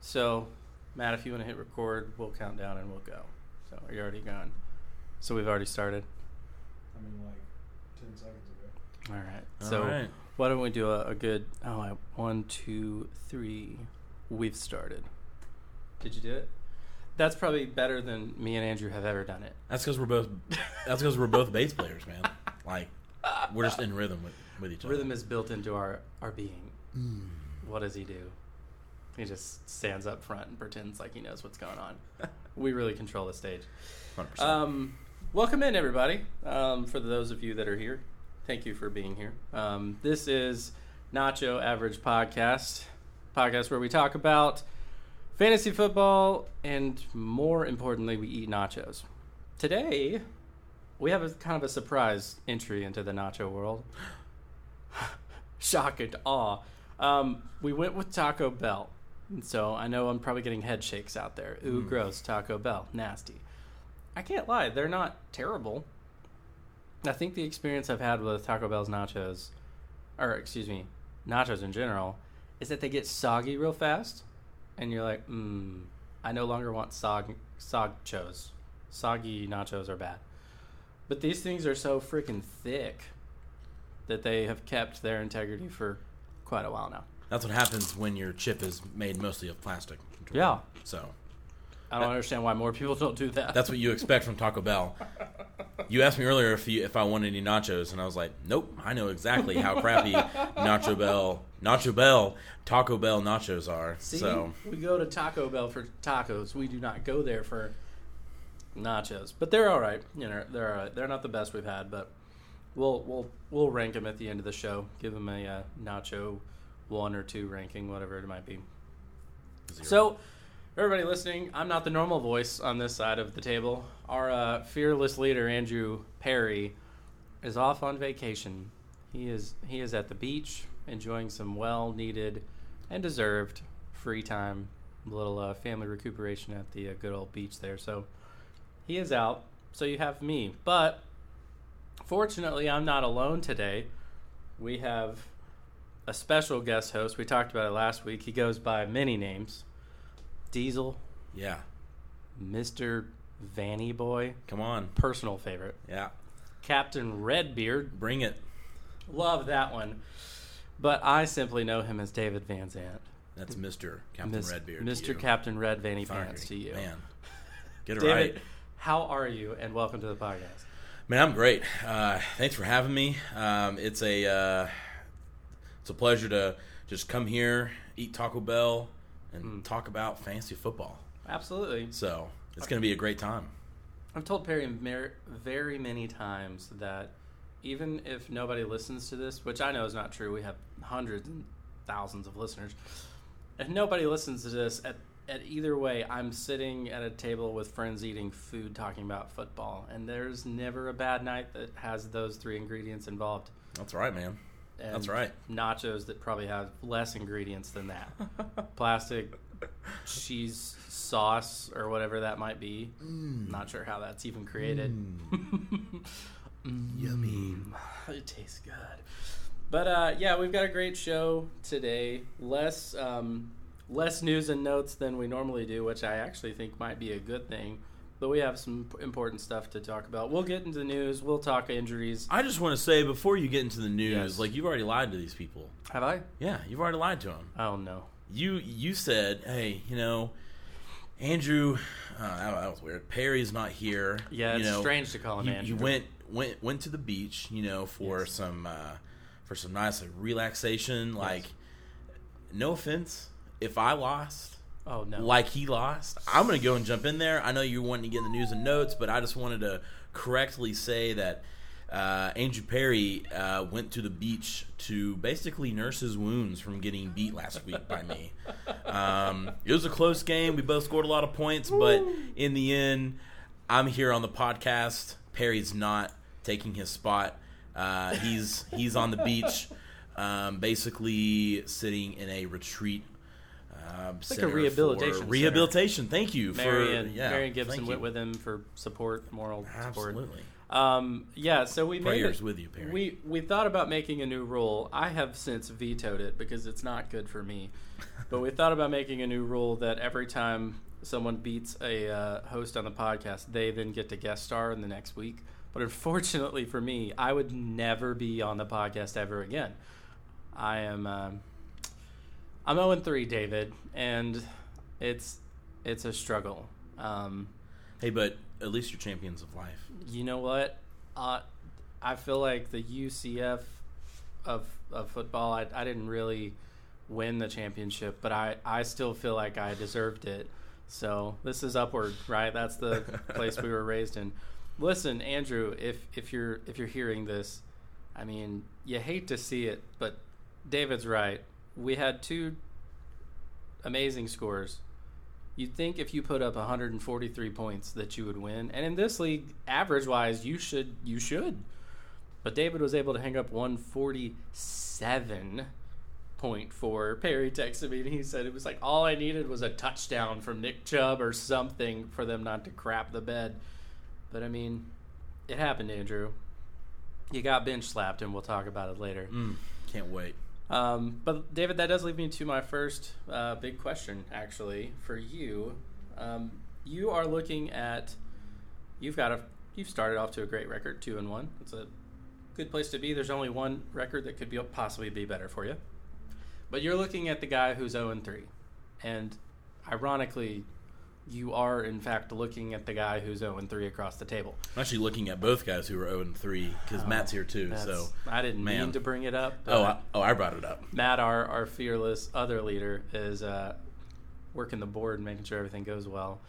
So, Matt, if you want to hit record, we'll count down and we'll go. So, are you already gone? So we've already started. I mean, like ten seconds ago. All right. All so right. why don't we do a, a good? Oh, I, one, two, three. We've started. Did you do it? That's probably better than me and Andrew have ever done it. That's because we're both. That's because we're both bass players, man. Like we're just in rhythm with, with each other. Rhythm is built into our our being. What does he do? He just stands up front and pretends like he knows what's going on. we really control the stage. 100%. Um, welcome in, everybody. Um, for those of you that are here, thank you for being here. Um, this is Nacho Average Podcast, podcast where we talk about fantasy football and, more importantly, we eat nachos. Today, we have a kind of a surprise entry into the nacho world. Shock and awe. Um, we went with Taco Bell. And So I know I'm probably getting head shakes out there. Ooh, gross. Taco Bell. Nasty. I can't lie, they're not terrible. I think the experience I've had with Taco Bell's nachos, or excuse me, nachos in general, is that they get soggy real fast, and you're like, hmm, I no longer want sog sogchos. Soggy nachos are bad, but these things are so freaking thick that they have kept their integrity for quite a while now. That's what happens when your chip is made mostly of plastic. Yeah, So I don't understand why more people don't do that. that's what you expect from Taco Bell. You asked me earlier if you, if I wanted any nachos, and I was like, nope. I know exactly how crappy Nacho Bell, Nacho Bell, Taco Bell nachos are. See, So we go to Taco Bell for tacos. We do not go there for nachos, but they're all right. You know, they're all right. They're not the best we've had, but we'll we'll we'll rank them at the end of the show. Give them a uh, nacho one or two ranking, whatever it might be. So, everybody listening, I'm not the normal voice on this side of the table. Our uh, fearless leader, Andrew Perry, is off on vacation. He is he is at the beach enjoying some well-needed and deserved free time, a little uh, family recuperation at the uh, good old beach there. So he is out. So you have me, but fortunately, I'm not alone today. We have a special guest host. We talked about it last week. He goes by many names. Diesel, yeah, Mr. Vanny Boy, come on. personal favorite. Yeah, Captain Redbeard, bring it. love that one. But I simply know him as David Van Zant. That's Mister Captain Mis- Redbeard. Mr. Captain Red Vanny Sorry, Pants to you. man. Get it David, right. how are you? And welcome to the podcast. Man, I'm great. Uh, thanks for having me. Um, it's a uh, it's a pleasure to just come here, eat Taco Bell, and Mm. talk about fantasy football. Absolutely. So it's going to be a great time. I've told Perry mer- very many times that even if nobody listens to this, which I know is not true, we have hundreds and thousands of listeners. If nobody listens to this, at, at either way, I'm sitting at a table with friends eating food talking about football. And there's never a bad night that has those three ingredients involved. That's right, man. And That's right. Nachos that probably have less ingredients than that. Plastic cheese sauce or whatever that might be. Not sure how that's even created. Yummy. It tastes good. But uh, yeah, we've got a great show today. Less um, less news and notes than we normally do, which I actually think might be a good thing. But we have some important stuff to talk about. We'll get into the news. We'll talk injuries. I just want to say before you get into the news, Yes. like you've already lied to these people. Have I? Yeah, you've already lied to them. Oh no. You you said, hey, you know, Andrew, uh, that, that was weird. Perry's not here. Yeah, you it's know, strange to call him you, Andrew. you went went went to the beach, you know, for Yes. some uh, for some nice like, relaxation. Like, no offense, if I lost, Oh no. like he lost, I'm gonna go and jump in there. I know you wanting to get in the news and notes, but I just wanted to correctly say that uh, Andrew Perry uh, went to the beach to basically nurse his wounds from getting beat last week by me. Um, it was a close game. We both scored a lot of points, but in the end, I'm here on the podcast. Perry's not taking his spot. Uh, he's he's on the beach, um, basically sitting in a retreat. Uh, like a rehabilitation. Rehabilitation. Thank you Marion, for yeah. Marion Gibson went with him for support, moral support. Absolutely. Um, yeah, so we made Prayers it- with you, Perry. We we thought about making a new rule. I have since vetoed it because it's not good for me. but we thought about making a new rule that every time someone beats a uh, host on the podcast, they then get to guest star in the next week. But unfortunately for me, I would never be on the podcast ever again. I am um, I'm 0 3, David, and it's it's a struggle. Um, hey, but at least you're champions of life. you know what? Uh, I feel like the UCF of of football. I, I didn't really win the championship, but I, I still feel like I deserved it. So this is upward, right? That's the place we were raised in. Listen, Andrew, if if you're if you're hearing this, I mean, you hate to see it, but David's right. We had two amazing scores. You'd think if you put up 143 points that you would win, and in this league, average-wise, you should you should. But David was able to hang up 147.4. Perry texted me and he said it was like all I needed was a touchdown from Nick Chubb or something for them not to crap the bed. But I mean, it happened, Andrew. You got bench slapped, and we'll talk about it later. Mm, can't wait. Um, but David, that does lead me to my first uh, big question, actually, for you. Um, you are looking at you've got a you've started off to a great record, two and one. It's a good place to be. There's only one record that could be possibly be better for you, but you're looking at the guy who's zero and three, and ironically, you are in fact looking at the guy who's zero and three across the table. I'm actually looking at both guys who are 0 and 3 because Oh, Matt's here too. So, I didn't man. mean to bring it up. oh, I, oh, I brought it up. Matt, our, our fearless other leader, is uh, working the board and making sure everything goes well.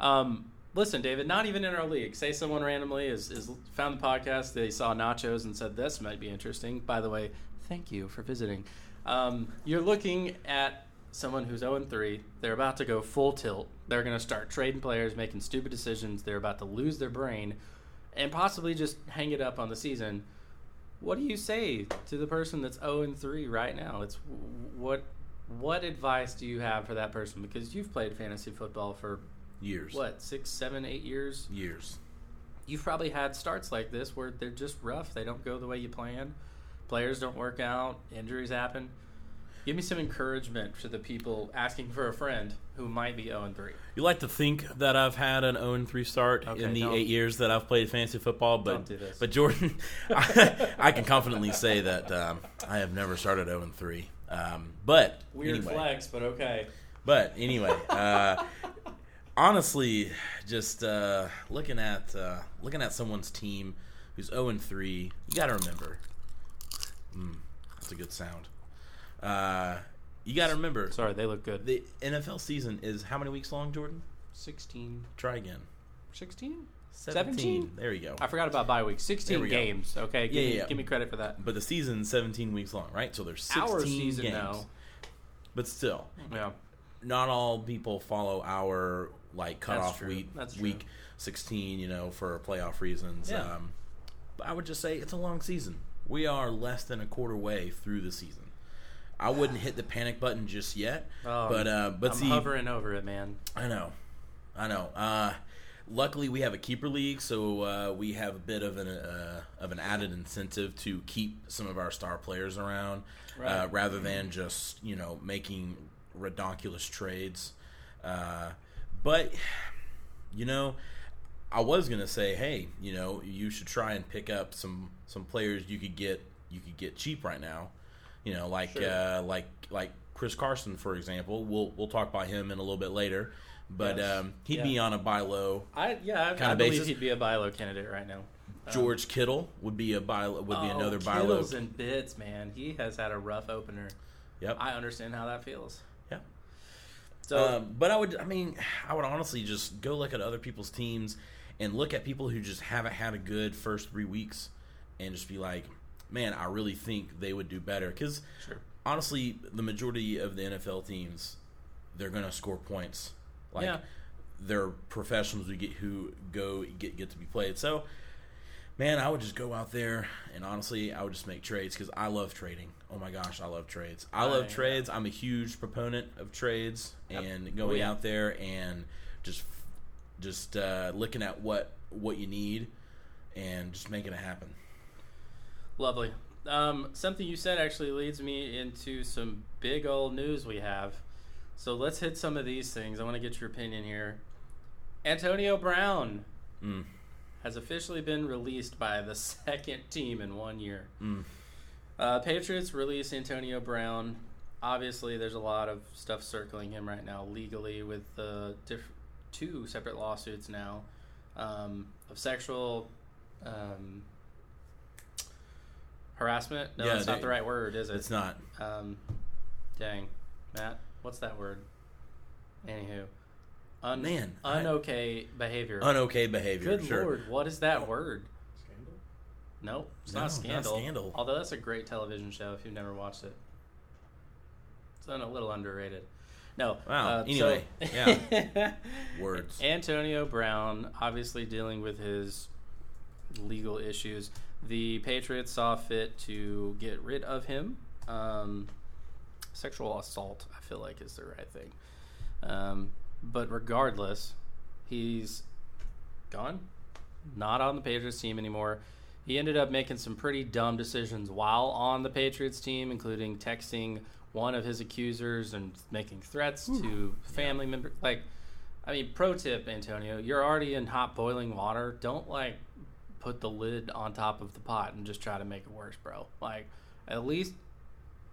Um, listen, David, not even in our league. Say someone randomly is, is found the podcast, they saw nachos and said this might be interesting. By the way, thank you for visiting. Um, you're looking at someone who's 0 3. They're about to go full tilt. They're going to start trading players, making stupid decisions. They're about to lose their brain and possibly just hang it up on the season. What do you say to the person that's 0 and 3 right now? It's what what advice do you have for that person? Because you've played fantasy football for Years. what six, seven, eight years. Years. You've probably had starts like this where they're just rough. They don't go the way you plan. Players don't work out. Injuries happen. Give me some encouragement to the people asking for a friend who might be 0 and 3. You like to think that I've had an 0 3 start Okay, in the don't- eight years that I've played fantasy football, but Don't do this. but Jordan, I, I can confidently say that um, I have never started 0 3. Um, but Weird anyway, flex, but okay. But anyway, uh, honestly, just uh, looking at uh, looking at someone's team who's zero and three, you got to remember. Mm, that's a good sound. Uh, you got to remember Sorry, they look good. the NFL season is how many weeks long, Jordan? 16. Try again. 16? 17. There you go. I forgot about bye week. 16 There we go. games. Okay, give, Yeah, me, yeah, yeah. give me credit for that. But the season's 17 weeks long, right? So there's 16 Our season games. now. But still, Yeah. not all people follow our like cutoff true. week That's true. week 16 you know for playoff reasons Yeah. um, but i would just say it's a long season we are less than a quarter way through the season i wouldn't hit the panic button just yet Oh, but uh but I'm see hovering over it, man. i know i know uh luckily we have a keeper league so uh, we have a bit of an uh, of an added incentive to keep some of our star players around uh, Right. rather than just you know making redonkulous trades uh, but you know i was gonna say hey you know you should try and pick up some some players you could get you could get cheap right now you know like Sure. uh, like like chris carson for example we'll we'll talk about him in a little bit later but Yes. um, he'd Yeah. be on a buy low I yeah, I, Kinda believe basis? he'd be a buy low candidate right now. Um, George Kittle would be a buy would be oh, another buy low. In bits, man. He has had a rough opener. Yep. I understand how that feels. Yeah. So um, but I would, I mean, I would honestly just go look at other people's teams and look at people who just haven't had a good first three weeks, and just be like, man, I really think they would do better. Because sure. honestly, the majority of the NFL teams, they're gonna score points. Like Yeah. they're professionals who get who go get get to be played. So, man, I would just go out there and honestly, I would just make trades because I love trading. Oh my gosh, I love trades. I love I- trades. I'm a huge proponent of trades Yep. and Oh, going yeah. out there and just just uh, looking at what what you need. and just making it happen. Lovely. Um, something you said actually leads me into some big old news we have. So let's hit some of these things. I want to get your opinion here. Antonio Brown Mm. has officially been released by the second team in one year. Mm. Uh, Patriots release Antonio Brown. Obviously, there's a lot of stuff circling him right now legally with the diff- two separate lawsuits now um, of sexual um, harassment. No, Yeah, that's not the right word, is it? It's not. Um, dang, Matt, what's that word? Anywho, un- Man, I- unokay behavior. Unokay behavior. Good sure. lord, what is that word? Scandal? Nope, it's No, not not Scandal. Scandal. Although that's a great television show if you've never watched it. It's un- a little underrated. No. Wow, uh, anyway, so- yeah. Words. Antonio Brown, obviously dealing with his legal issues. The Patriots saw fit to get rid of him. Um, sexual assault, I feel like, is the right thing. Um, but regardless, he's gone. Not on the Patriots team anymore. He ended up making some pretty dumb decisions while on the Patriots team, including texting one of his accusers and making threats to family members. Like, I mean, pro tip, Antonio, you're already in hot boiling water. Don't like put the lid on top of the pot and just try to make it worse, bro. Like, at least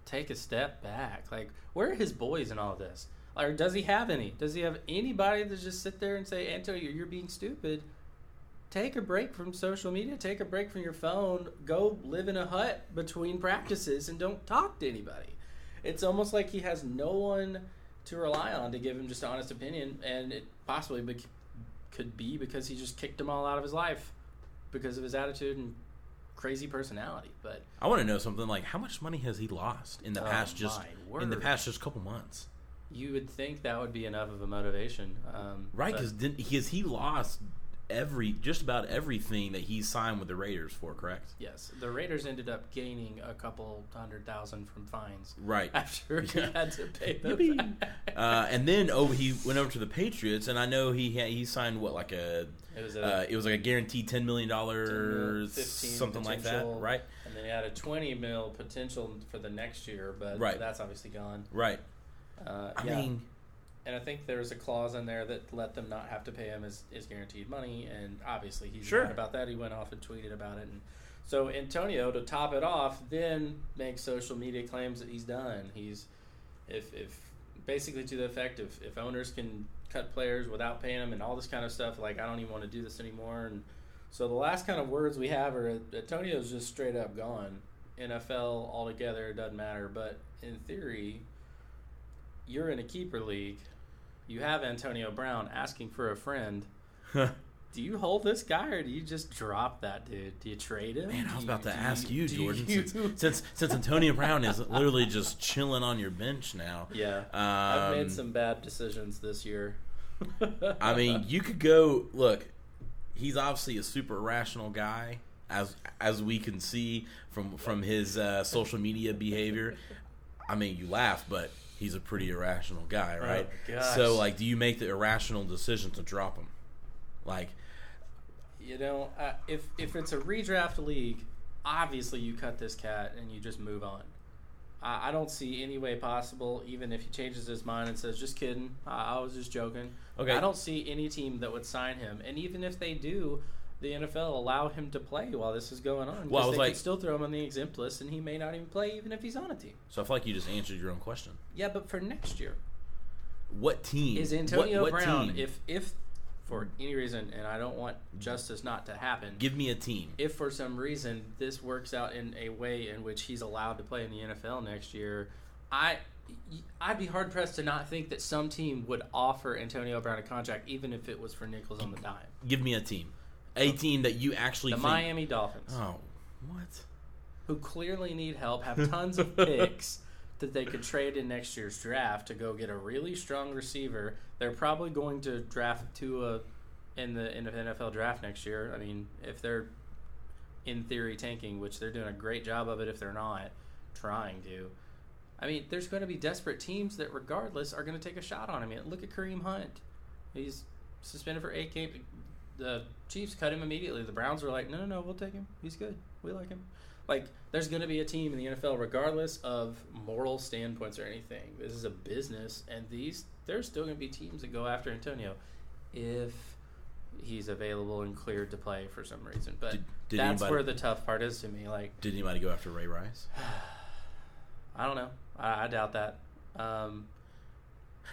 take a step back. Like, where are his boys in all this? Or does he have any? Does he have anybody to just sit there and say, Antonio, you're being stupid? Take a break from social media. Take a break from your phone. Go live in a hut between practices and don't talk to anybody. It's almost like he has no one to rely on to give him just honest opinion, and it possibly bec- could be because he just kicked them all out of his life because of his attitude and crazy personality. But I want to know something like how much money has he lost in the Oh, past just in the past just couple months? you would think that would be enough of a motivation, um, Right, because because he lost every just about everything that he signed with the Raiders for, correct? Yes, the Raiders ended up gaining a couple hundred thousand from fines Right. after he Yeah. had to pay them. Uh, and then oh, he went over to the Patriots, and I know he had, he signed what like a it was a uh, it was like a guaranteed ten million dollars, 15 something like that, right? And then he had a twenty mil potential for the next year, but Right. that's obviously gone. Right. Uh, I yeah. mean, and I think there was a clause in there that let them not have to pay him his, his guaranteed money, and obviously he's Sure. mad about that. He went off and tweeted about it, and so Antonio, to top it off, then makes social media claims that he's done. He's if if basically to the effect if if owners can cut players without paying them and all this kind of stuff, like I don't even want to do this anymore. And so the last kind of words we have are Antonio's just straight up gone. NFL altogether it doesn't matter, but in theory, you're in a keeper league. You have Antonio Brown asking for a friend. Do you hold this guy or do you just drop that dude? Do you trade him? man, I was about to ask you, do Jordan, you- since, since since Antonio Brown is literally just chilling on your bench now. yeah, Um, I've made some bad decisions this year. I mean, you could go look. He's obviously a super rational guy, as as we can see from from his uh, social media behavior. I mean, you laugh, but he's a pretty irrational guy, right? Oh, so, like, do you make the irrational decision to drop him? Like, you know, uh, if if it's a redraft league, obviously you cut this cat and you just move on. I, I don't see any way possible, even if he changes his mind and says, "Just kidding, I, I was just joking." Okay. I don't see any team that would sign him, and even if they do, the NFL allow him to play while this is going on. Well, I was they like- could still throw him on the exempt list, and he may not even play, even if he's on a team. so I feel like you just answered your own question. Yeah, but for next year, What team is Antonio what, what Brown? Team? If if for any reason, and I don't want justice not to happen, give me a team. if for some reason this works out in a way in which he's allowed to play in the NFL next year, I I'd be hard pressed to not think that some team would offer Antonio Brown a contract, even if it was for nickels on the dime. Give me a team. A team that you actually The think. Miami Dolphins, Oh, what? who clearly need help, have tons of picks that they could trade in next year's draft to go get a really strong receiver. They're probably going to draft Tua in the in the NFL draft next year. I mean, if they're in theory tanking, which they're doing a great job of it if they're not trying to. I mean, there's going to be desperate teams that, regardless, are going to take a shot on him. Look at Kareem Hunt. He's suspended for eight game, the Chiefs cut him immediately. The Browns were like, no, no, no, we'll take him. He's good. We like him. Like, there's going to be a team in the NFL, regardless of moral standpoints or anything. This is a business, and these there's still going to be teams that go after Antonio if he's available and cleared to play for some reason. But Did- did that's anybody- where the tough part is to me. Like, Did anybody go after Ray Rice? I don't know. I, I doubt that. Um,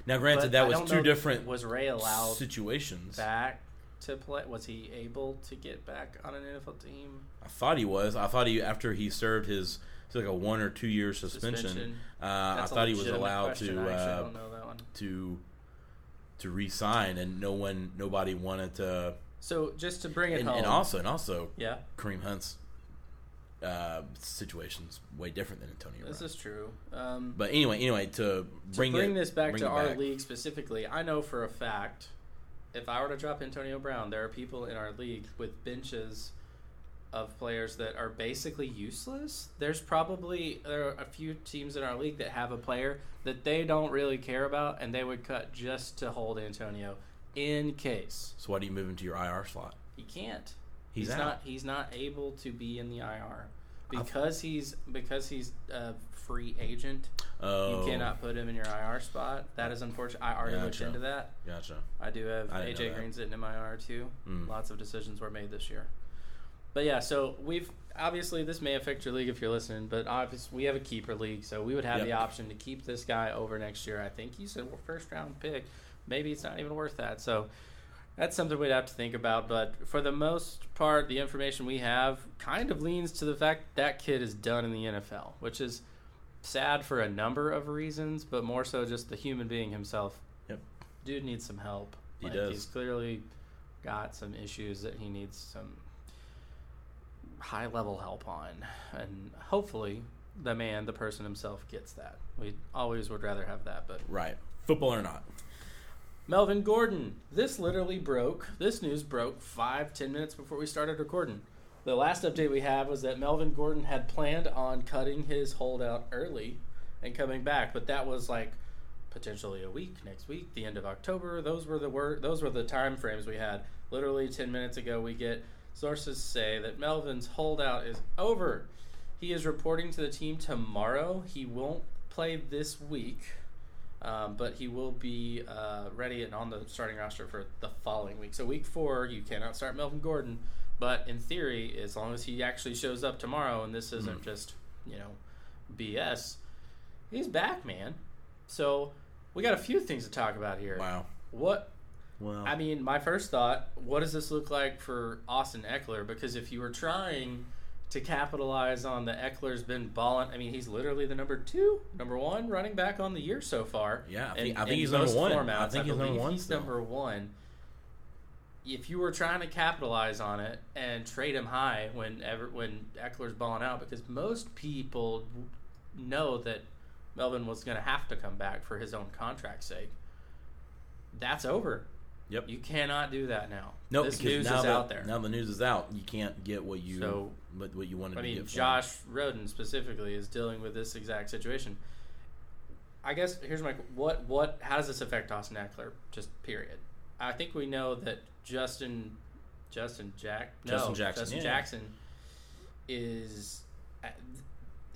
Now, granted, that was two different Was Ray allowed situations. back to play? Was he able to get back on an NFL team? I thought he was. I thought he after he served his like a one or two year suspension. Suspension. Uh, I thought he was allowed to uh, don't know that one. to to re-sign, and no one, nobody wanted to. So just to bring it And, home, and also, and also, yeah, Kareem Hunt's uh, situation's way different than Antonio. this Brown. is true. Um, But anyway, anyway, to bring, to bring it, this back bring to our back. league specifically, I know for a fact if I were to drop Antonio Brown, there are people in our league with benches of players that are basically useless. There's probably there are a few teams in our league that have a player that they don't really care about and they would cut just to hold Antonio in case. So why do you move into your IR slot? He can't. He's He's, not he's not able to be in the IR because he's because he's a free agent. Oh, You cannot put him in your IR spot. That is unfortunate. I already looked into that. Gotcha. I do have I AJ. Green sitting in my IR too. Mm. Lots of decisions were made this year. But yeah, so we've obviously this may affect your league if you're listening, but obviously we have a keeper league, so we would have Yep. the option to keep this guy over next year. I think he's a first round pick. Maybe it's not even worth that. So that's something we'd have to think about. But for the most part, the information we have kind of leans to the fact that kid is done in the NFL, which is sad for a number of reasons, but more so just the human being himself. Yep. Dude needs some help. He Like, does. He's clearly got some issues that he needs some high level help on. And hopefully the man, the person himself gets that. We always would rather have that, but Right. Football or not. Melvin Gordon. This literally broke. This news broke five, ten minutes before we started recording. The last update we have was that Melvin Gordon had planned on cutting his holdout early and coming back, but that was like potentially a week next week, the end of October. Those were the word. Those were the time frames we had. Literally ten minutes ago, we get sources say that Melvin's holdout is over. He is reporting to the team tomorrow. He won't play this week. Um, but he will be uh, ready and on the starting roster for the following week. So week four, you cannot start Melvin Gordon, but in theory, as long as he actually shows up tomorrow, and this isn't Mhm. just you know BS, he's back, man. So we got a few things to talk about here. Wow. What Well, I mean, my first thought: what does this look like for Austin Ekeler? Because if you were trying to capitalize on the Ekeler's been balling, I mean, he's literally the number two, number one running back on the year so far. Yeah, I In- think- I think he's number one. I Formats, think he's number one He's still. number one. If you were trying to capitalize on it and trade him high when ever when Ekeler's balling out, because most people know that Melvin was going to have to come back for his own contract's sake. That's over. Yep. You cannot do that now. Nope, this because news now is the, out there. Now the news is out. You can't get what you So, what, what you wanted I to mean, get. for Josh Roden specifically is dealing with this exact situation. I guess here's my what what how does this affect Austin Ekeler? Just period. I think we know that Justin Justin Jack no, Justin Jackson, Justin yeah. Jackson is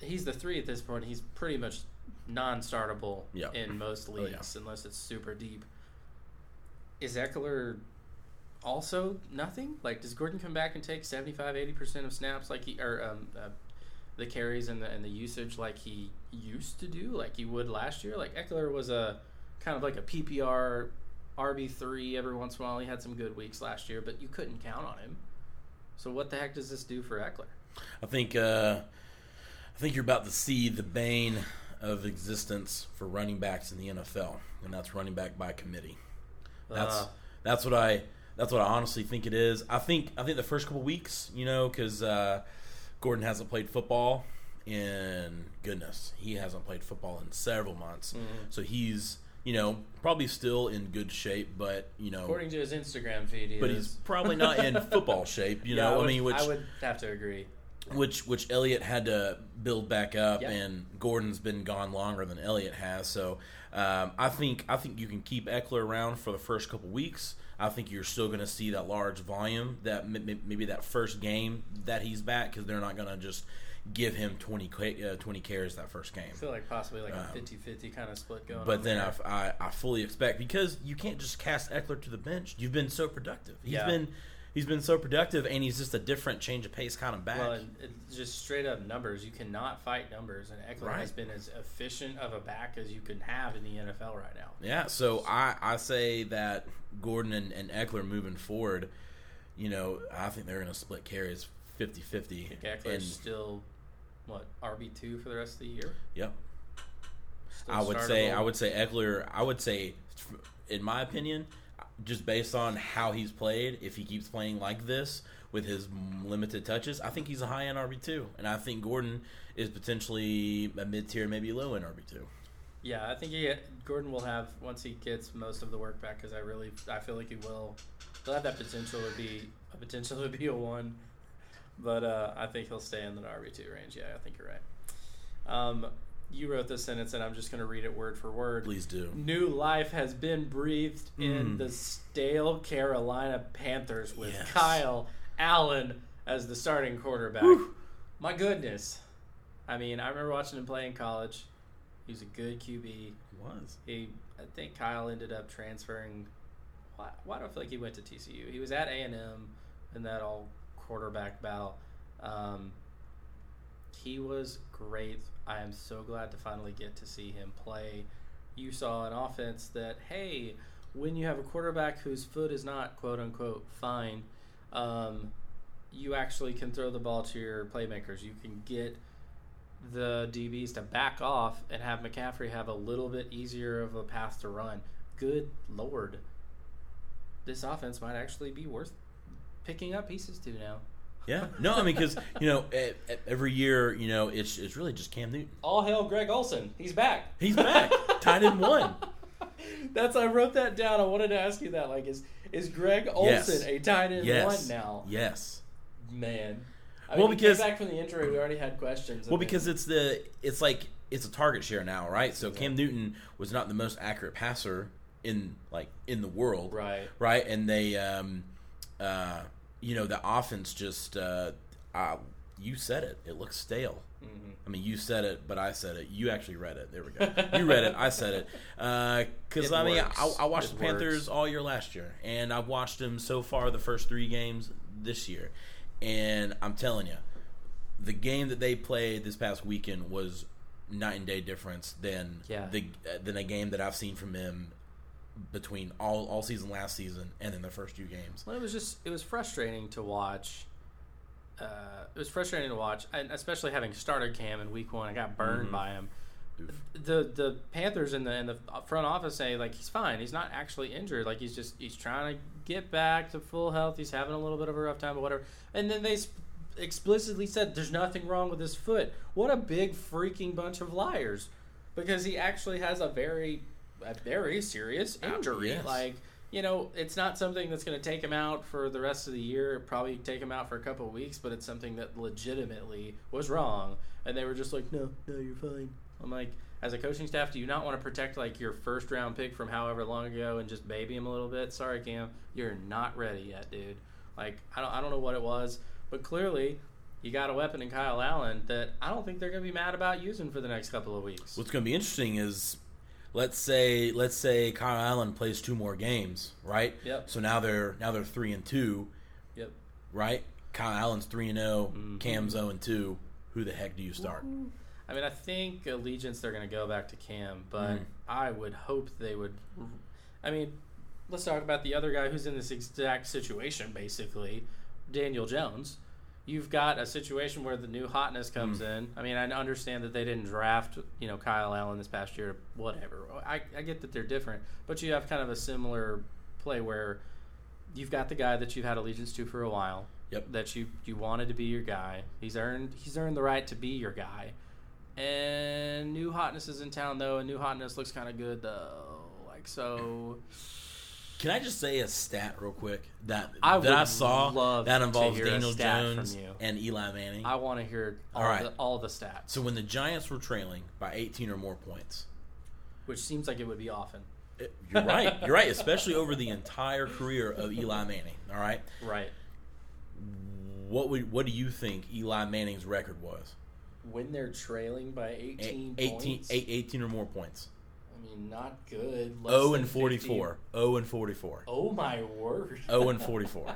he's the three at this point. He's pretty much non-startable Yeah. in most Oh, yeah. leagues unless it's super deep. Is Ekeler also nothing? Like, does Gordon come back and take 75, 80% of snaps like he, or um, uh, the carries and the, and the usage like he used to do, like he would last year? Like, Ekeler was a kind of like a PPR RB3 every once in a while. He had some good weeks last year, but you couldn't count on him. So, what the heck does this do for Ekeler? I think uh, I think you're about to see the bane of existence for running backs in the NFL, and that's running back by committee. That's Uh, that's what I that's what I honestly think it is. I think I think the first couple weeks, you know, because uh, Gordon hasn't played football in goodness, he hasn't played football in several months, Mhm. so he's you know probably still in good shape, but you know, according to his Instagram feed, he but is. he's probably not in football shape. You Yeah, know, I, would, mean, which I would have to agree. which which Elliott had to build back up, Yeah. and Gordon's been gone longer than Elliott has. So um, I think I think you can keep Ekeler around for the first couple weeks. I think you're still going to see that large volume that maybe that first game that he's back because they're not going to just give him 20, ca- uh, 20 carries that first game. I feel like possibly like Um, a 50-50 kind of split going. But then. I, I, I fully expect because you can't just cast Ekeler to the bench. You've been so productive. He's Yeah. been he's been so productive, and he's just a different change of pace kind of back. Well, it's just straight up numbers. You cannot fight numbers, and Ekeler Right. has been as efficient of a back as you can have in the NFL right now. Yeah, so I, I say that Gordon and, and Ekeler moving forward, you know, I think they're going to split carries 50 50. I still what RB two for the rest of the year. Yep. Still I would say. I would say Ekeler. I would say, in my opinion, just based on how he's played, if he keeps playing like this with his limited touches, I think he's a high end RB two, and I think Gordon is potentially a mid tier, maybe low end RB two. Yeah, I think he, Gordon will have once he gets most of the work back because I really I feel like he will. He'll have that potential to be a potential to be a one, but uh, I think he'll stay in the RB two range. Yeah, I think you're right. Um, you wrote this sentence, and I'm just going to read it word for word. Please do. New life has been breathed in Mm. the stale Carolina Panthers with Yes. Kyle Allen as the starting quarterback. My goodness. I mean, I remember watching him play in college. He was a good QB. He Was He, I think Kyle ended up transferring. Why, why do I feel like he went to TCU? He was at A and M and that all quarterback battle. Um, he was great. I am so glad to finally get to see him play. You saw an offense that, hey, when you have a quarterback whose foot is not quote unquote fine, um, you actually can throw the ball to your playmakers. You can get the DBs to back off and have McCaffrey have a little bit easier of a path to run. Good lord. This offense might actually be worth picking up pieces to now. yeah. No, I mean because you know every year you know it's it's really just Cam Newton. All hail Greg Olsen. He's back. He's back, tight end one. That's I wrote that down. I wanted to ask you that. Like, is is Greg Olsen Yes. a tight end Yes. one now? Yes. Man. I Well, mean, he because- came back from the injury, we already had questions. I Well, mean, because it's the it's like it's a target share now, right? So Yeah. Cam Newton was not the most accurate passer in like in the world, right, right? And they, um, uh, you know, the offense just uh, uh, you said it. It looks stale. hmm I mean, you said it, but I said it. You actually read it. There we go. You read it. I said it. Because It I mean. I, I watched It the Panthers works. all year last year, and I've watched them so far the first three games this year, and I'm telling you, the game that they played this past weekend was night and day difference than Yeah. the than a game that I've seen from them between all all season last season and then the first two games. Well, it was just it was frustrating to watch. Uh, it was frustrating to watch, and especially having started Cam in Week One. I got burned Mhm. by him. Oof. The the Panthers in the in the front office say like he's fine. He's not actually injured. Like he's just he's trying to get back to full health. He's having a little bit of a rough time, but whatever. And then they sp- explicitly said there's nothing wrong with his foot. What a big freaking bunch of liars! Because he actually has a very a very serious Uh, injury. yes. Like you know, it's not something that's going to take him out for the rest of the year. It'd probably take him out for a couple of weeks, but it's something that legitimately was wrong. And they were just like, no, no, you're fine. I'm like, as a coaching staff, do you not want to protect like your first round pick from however long ago and just baby him a little bit? Sorry, Cam, you're not ready yet, dude. Like, I don't, I don't know what it was, but clearly. You got a weapon in Kyle Allen that I don't think they're going to be mad about using for the next couple of weeks. What's going to be interesting is, let's say let's say Kyle Allen plays two more games, right? Yep. So now they're now they're three and two, Yep. right? Kyle Allen's three and 0 Mhm. Cam's zero and two. Who the heck do you start? I mean, I think allegiance they're going to go back to Cam, but Mhm. I would hope they would. I mean, let's talk about the other guy who's in this exact situation, basically, Daniel Jones. You've got a situation where the new hotness comes mm. in. I mean, I understand that they didn't draft, you know, Kyle Allen this past year. Whatever. I, I get that they're different, but you have kind of a similar play where you've got the guy that you've had allegiance to for a while. Yep. That you you wanted to be your guy. He's earned he's earned the right to be your guy. And new hotness is in town though, and new hotness looks kind of good though. Like so, Can I just say a stat real quick that I that I saw that involves Daniel Jones and Eli Manning? I want to hear all, All right. the, all the stats, so when the Giants were trailing by 18 or more points, which seems like it would be often. Eh, you're right. You're right. Especially over the entire career of Eli Manning. All right. Right. What would what do you think Eli Manning's record was? When they're trailing by eh, 18, 18, points. 18 or more points. I mean, not good. Less 0 than and 50. 44. 0 and 44. Oh my word. 0 and 44.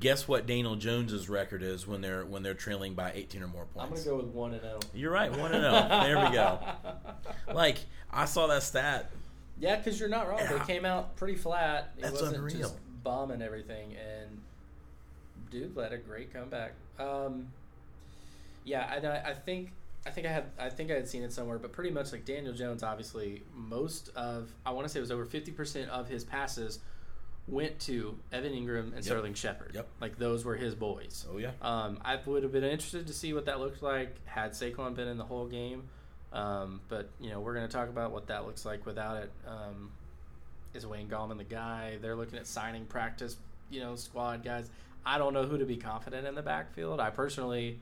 Guess what Daniel Jones's record is when they're when they're trailing by 18 or more points. I'm gonna go with one and oh. zero. You're right. 1 and 0. There we go. Like I saw that stat. Yeah, because you're not wrong. They came out pretty flat. It That's wasn't unreal. just bombing everything, and dude led a great comeback. Um, yeah, and I, I think I think I had I think I had seen it somewhere, but pretty much like Daniel Jones, obviously, most of I want to say it was over fifty percent of his passes went to Evan Engram and Sterling Shepard. Yep. Like those were his boys. Oh yeah. Um, I would have been interested to see what that looked like had Saquon been in the whole game. Um, but you know, we're going to talk about what that looks like without it. Um, is Wayne Gallman the guy? They're looking at signing practice, you know, squad guys. I don't know who to be confident in the backfield. I personally.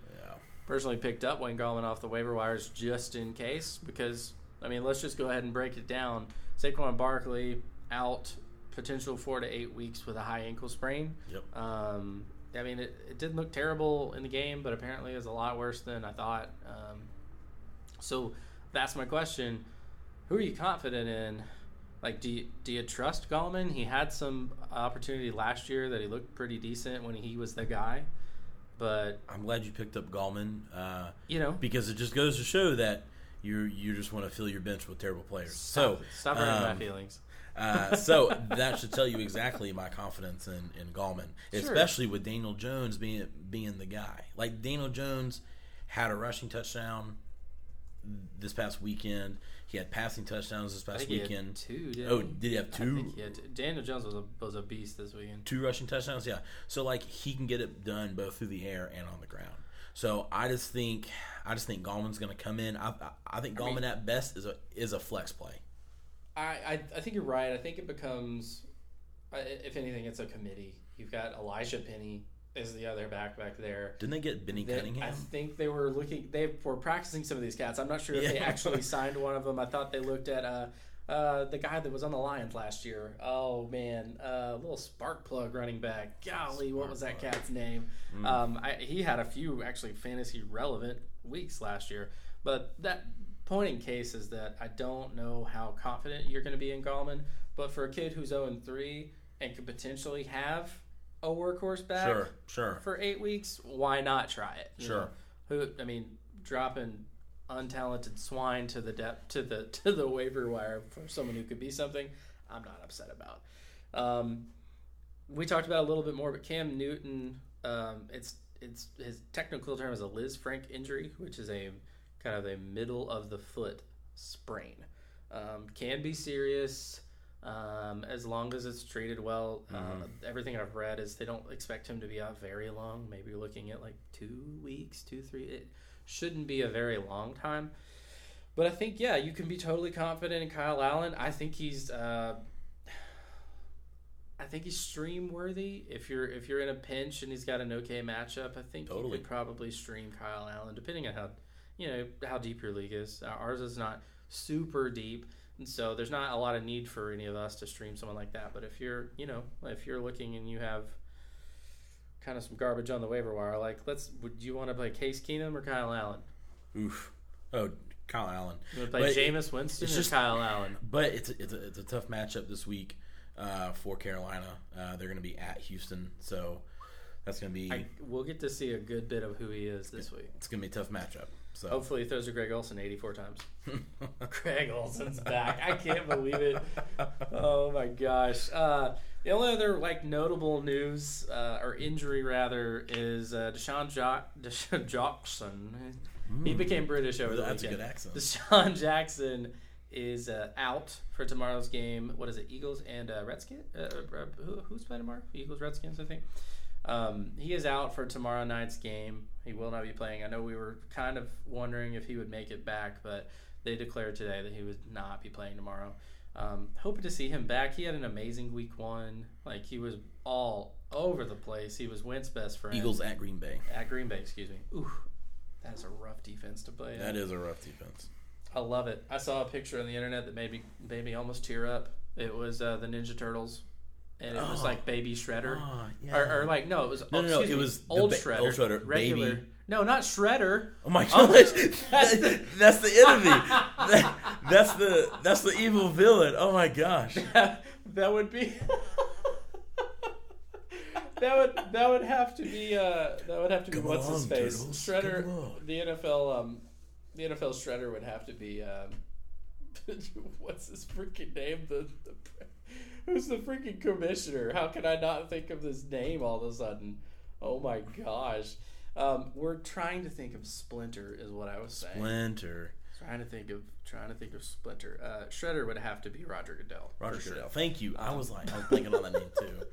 Personally picked up Wayne Gallman off the waiver wires just in case because I mean, let's just go ahead and break it down. Saquon Barkley out potential four to eight weeks with a high ankle sprain. Yep. Um, I mean, it, it didn't look terrible in the game, but apparently it was a lot worse than I thought. Um, so that's my question: Who are you confident in? Like, do you, do you trust Gallman? He had some opportunity last year that he looked pretty decent when he was the guy, but I'm glad you picked up Gallman uh, you know, because it just goes to show that you you just want to fill your bench with terrible players. stop, so stop hurting my um, feelings. Uh, so that should tell you exactly my confidence in, in Gallman, Sure. especially with Daniel Jones being being the guy. Like Daniel Jones had a rushing touchdown this past weekend. He had passing touchdowns this past think he had weekend. two. Oh, did he have two? had- Daniel Jones was a was a beast this weekend. Two rushing touchdowns, yeah. So like he can get it done both through the air and on the ground. So I just think I just think Gallman's going to come in. I, I, I think I mean- at best is a is a flex play. I, I, I think you're right. I think it becomes, if anything, it's a committee. You've got Elijah Penny is the other back back there. Didn't they get Benny They- Cunningham? I think they were looking. They were practicing some of these cats. I'm not sure if they actually signed one of them. I thought they looked at uh, uh, the guy that was on the Lions last year. Oh man, uh, little spark plug running back. Golly, what was that plug. cat's name? Mm. Um, I, he had a few actually fantasy relevant weeks last year. But that point in case is that I don't know how confident you're going to be in Gallman. But for a kid who's 0 and 3 and could potentially have a workhorse back Sure, sure. for eight weeks, why not try it? Sure. know? Who I mean, dropping untalented swine to the depth to the to the waiver wire for someone who could be something, I'm not upset about. Um, we talked about a little bit more, but Cam Newton, um, it's it's his technical term is a Lisfranc injury, which is a kind of a middle of the foot sprain. Um, can be serious um, as long as it's treated well. Uh, everything I've read is they don't expect him to be out very long. Maybe you're looking at like two weeks, two, three. It shouldn't be a very long time. But I think, yeah, you can be totally confident in Kyle Allen. I think he's. Uh, I think he's stream worthy. If you're if you're in a pinch and he's got an okay matchup, I think you could probably stream Kyle Allen, depending on how you know how deep your league is. Uh, Ours is not super deep, and so there's not a lot of need for any of us to stream someone like that. But if you're you know if you're looking and you have kind of some garbage on the waiver wire, like let's would you want to play Case Keenum or Kyle Allen? Oof. Oh, Kyle Allen. You want to play But Jameis Winston just- Kyle Allen? But it's a, it's a, it's a tough matchup this week uh, for Carolina. Uh, they're going to be at Houston, so that's going to be I, we'll get to see a good bit of who he is this week. it's going to be a tough matchup. So Hopefully, he throws a Greg Olsen 84 times. Greg Olsen's back. I can't believe it. Oh my gosh. Uh, the only other like notable news uh, or injury rather is uh, DeSean jo- DeSean Jackson. He became British over the Hmm. That's a weekend. good accent. DeSean Jackson is uh, out for tomorrow's game. What is it? Eagles and uh, Redskins. Uh, uh, who, who's playing tomorrow? Eagles Redskins, I think. Um, he is out for tomorrow night's game. He will not be playing. I know we were kind of wondering if he would make it back, but they declared today that he would not be playing tomorrow. Um, hoping to see him back. He had an amazing week one. Like he was all over the place. He was Wentz' best friend. Eagles at Green Bay. at Green Bay. Excuse me. Ooh, that is a rough defense to play. That is a rough defense. I love it. I saw a picture on the internet that made me made me almost tear up. It was uh, the Ninja Turtles, and it was Oh. like Baby Shredder, Ah, yeah. or, or like no, it was No, oh, no, no, it me, was old ba- Shredder, old Shredder, regular. Baby. No, not Shredder. Oh my Oh, gosh, that's the- that's the enemy. That- that's the that's the evil villain. Oh my gosh. that would be. that would that would have to be uh that would have to be Come what's his face Turtles, Shredder the NFL um the NFL Shredder would have to be um what's his freaking name the, the who's the freaking commissioner how can I not think of this name all of a sudden oh my gosh um we're trying to think of Splinter is what I was saying Splinter. trying to think of trying to think of Splinter uh Shredder would have to be Roger Goodell Roger sure. Goodell. Thank you. I was like, I was thinking on that name too.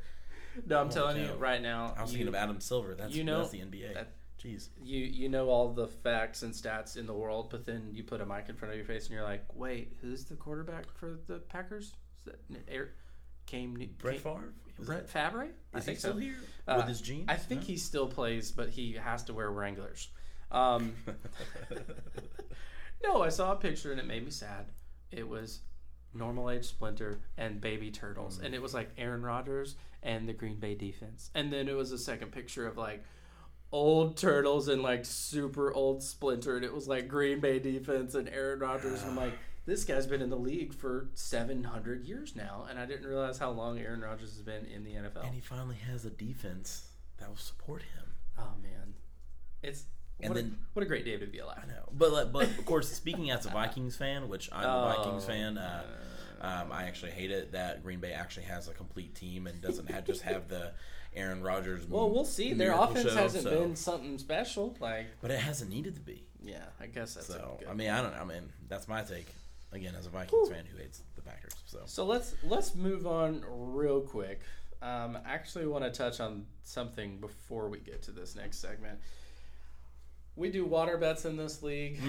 No, I'm Oh, telling you right now. I was you, thinking of Adam Silver. That's you know that's the NBA. that- Jeez. you you know all the facts and stats in the world, but then you put a mic in front of your face and you're like, wait, who's the quarterback for the Packers? Is that Air, came Brett came- Favre. Is, Brett Favre? I is he think still so. here Uh, with his jeans? I think he still plays, but he has to wear Wranglers. Um, no, I saw a picture and it made me sad. It was normal age Splinter and baby turtles, and it was like Aaron Rodgers and the Green Bay defense. And then it was a second picture of like old turtles and like super old Splinter, and it was like Green Bay defense and Aaron Rodgers. And I'm like, this guy's been in the league for 700 years now, and I didn't realize how long Aaron Rodgers has been in the NFL. and he finally has a defense that will support him. Oh man, it's And what, then- a, what a great day to be alive. I know, but but of course, speaking as a Vikings fan, which I'm a Vikings Oh, fan, uh, um, I actually hate it that Green Bay actually has a complete team and doesn't have just have the Aaron Rodgers. Well, we'll see. Their offense show, hasn't so- been something special. Like, but it hasn't needed to be. yeah, I guess that's So. I mean, I don't. I mean, that's my take. Again, as a Vikings fan who hates the Packers. So So let's let's move on real quick. Um, I actually want to touch on something before we get to this next segment. We do water bets in this league.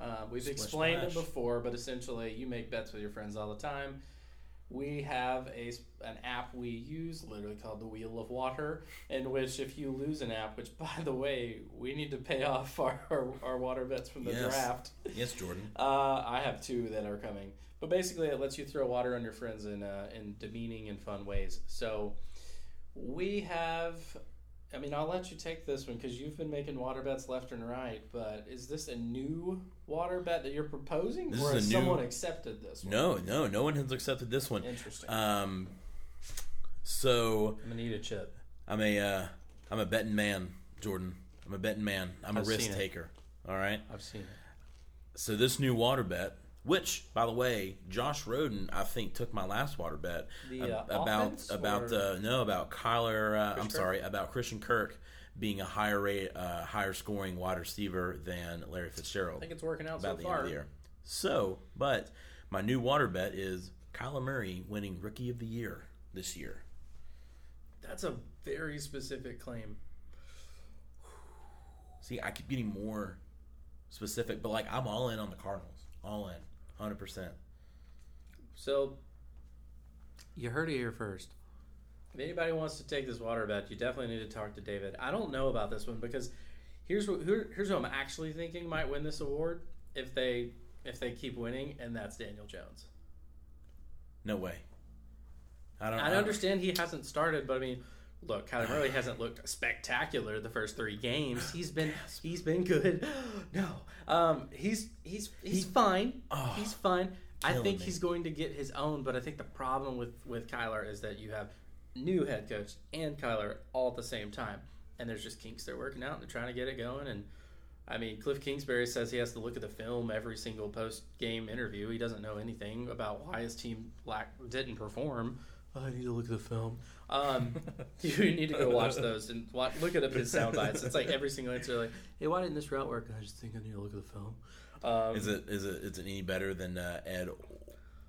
Uh, we've Splish explained it before, but essentially, you make bets with your friends all the time. We have a an app we use, literally called the Wheel of Water, in which if you lose an app, which by the way, we need to pay off our, our, our water bets from the Yes. draft. yes, Jordan. Uh, I have two that are coming, but basically it lets you throw water on your friends in uh, in demeaning and fun ways. So we have. I mean, I'll let you take this one because you've been making water bets left and right. But is this a new water bet that you're proposing, This or has new- someone accepted this? One? No, no, no one has accepted this one. Interesting. Um, so I'm gonna eat a chip. I'm a uh, I'm a betting man, Jordan. I'm a betting man. I'm a I've risk taker. All right. I've seen it. So this new water bet, which by the way, Josh Roden, I think took my last water bet The, uh, about about uh, no about Kyler. Uh, I'm Kirk? sorry about Christian Kirk being a higher rate, uh, higher scoring wide receiver than Larry Fitzgerald I think it's working out about so the end of the year. So, but my new water bet is Kyler Murray winning Rookie of the Year this year. That's a very specific claim. See, I keep getting more specific, but like I'm all in on the Cardinals, all in, hundred percent. So, you heard it here first. If anybody wants to take this water bet, you definitely need to talk to David. I don't know about this one because here's what here's who I'm actually thinking might win this award if they if they keep winning, and that's Daniel Jones. No way. I don't. I understand he hasn't started, but I mean, look, Kyler Murray hasn't looked spectacular the first three games. He's been he's been good. no, um, he's he's he's fine. Oh, he's fine. I think me. he's going to get his own, but I think the problem with with Kyler is that you have new head coach and Kyler all at the same time, and there's just kinks they're working out and they're trying to get it going. And I mean, Cliff Kingsbury says he has to look at the film every single post game interview. He doesn't know anything about why his team lack didn't perform. I need to look at the film. Um, you need to go watch those and watch, look at up his sound bites. It's like every single answer, like, "Hey, why didn't this route work?" I just think I need to look at the film. Um, Is it is it is it any better than uh, Ed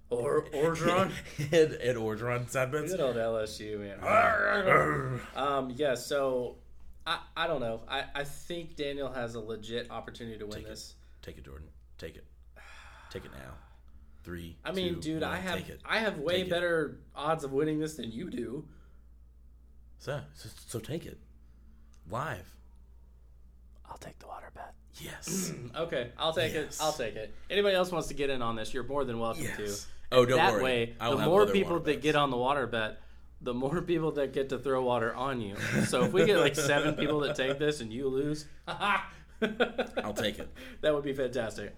or Orgeron? Ed Ed Orgeron side bets? Good old LSU man. um, yeah, so I, I don't know. I, I think Daniel has a legit opportunity to win Take it. this. Take it, Jordan. Take it. Take it now. Three. I mean, two, dude, I have Take it. I have way Take it. better odds of winning this than you do. So, so so take it. Live. I'll take the water bet. Yes. Yes. Okay, I'll take Yes. it. I'll take it. Anybody else wants to get in on this? You're more than welcome Yes. to. Oh, don't that worry. way, I will the more people that bets. get on the water bet, the more people that get to throw water on you. So if we get like seven people that take this and you lose, I'll take it. that would be fantastic.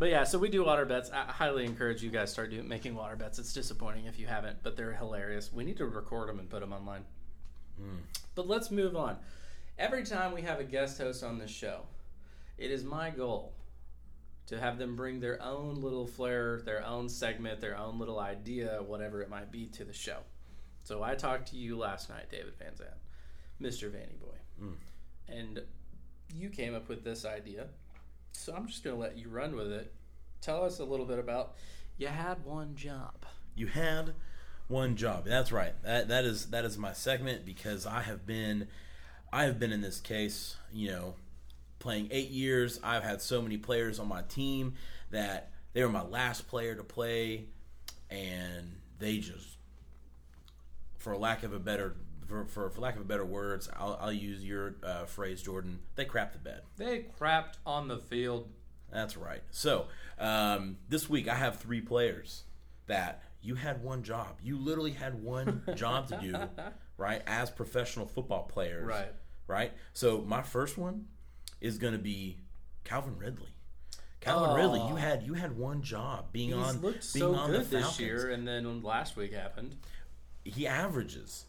But yeah, so we do water bets. I highly encourage you guys start doing, making water bets. It's disappointing if you haven't, but they're hilarious. We need to record them and put them online. Hmm. But let's move on. Every time we have a guest host on this show, it is my goal to have them bring their own little flair, their own segment, their own little idea, whatever it might be, to the show. So I talked to you last night, David Van Zandt, Mr. Vanny Boy, hmm. and you came up with this idea. So I'm just going to let you run with it. Tell us a little bit about you had one job. You had one job. That's right. That that is that is my segment because I have been I have been in this case, you know, playing 8 years. I've had so many players on my team that they were my last player to play and they just for lack of a better for, for, for lack of a better words, I'll, I'll use your uh, phrase, Jordan. They crap the bed. They crapped on the field. That's right. So um, this week I have three players that you had one job. You literally had one job to do, right? As professional football players, Right. Right. So my first one is going to be Calvin Ridley. Calvin Oh. Ridley, you had you had one job being He's on being so on good the Falcons. this year, and then last week happened. He averages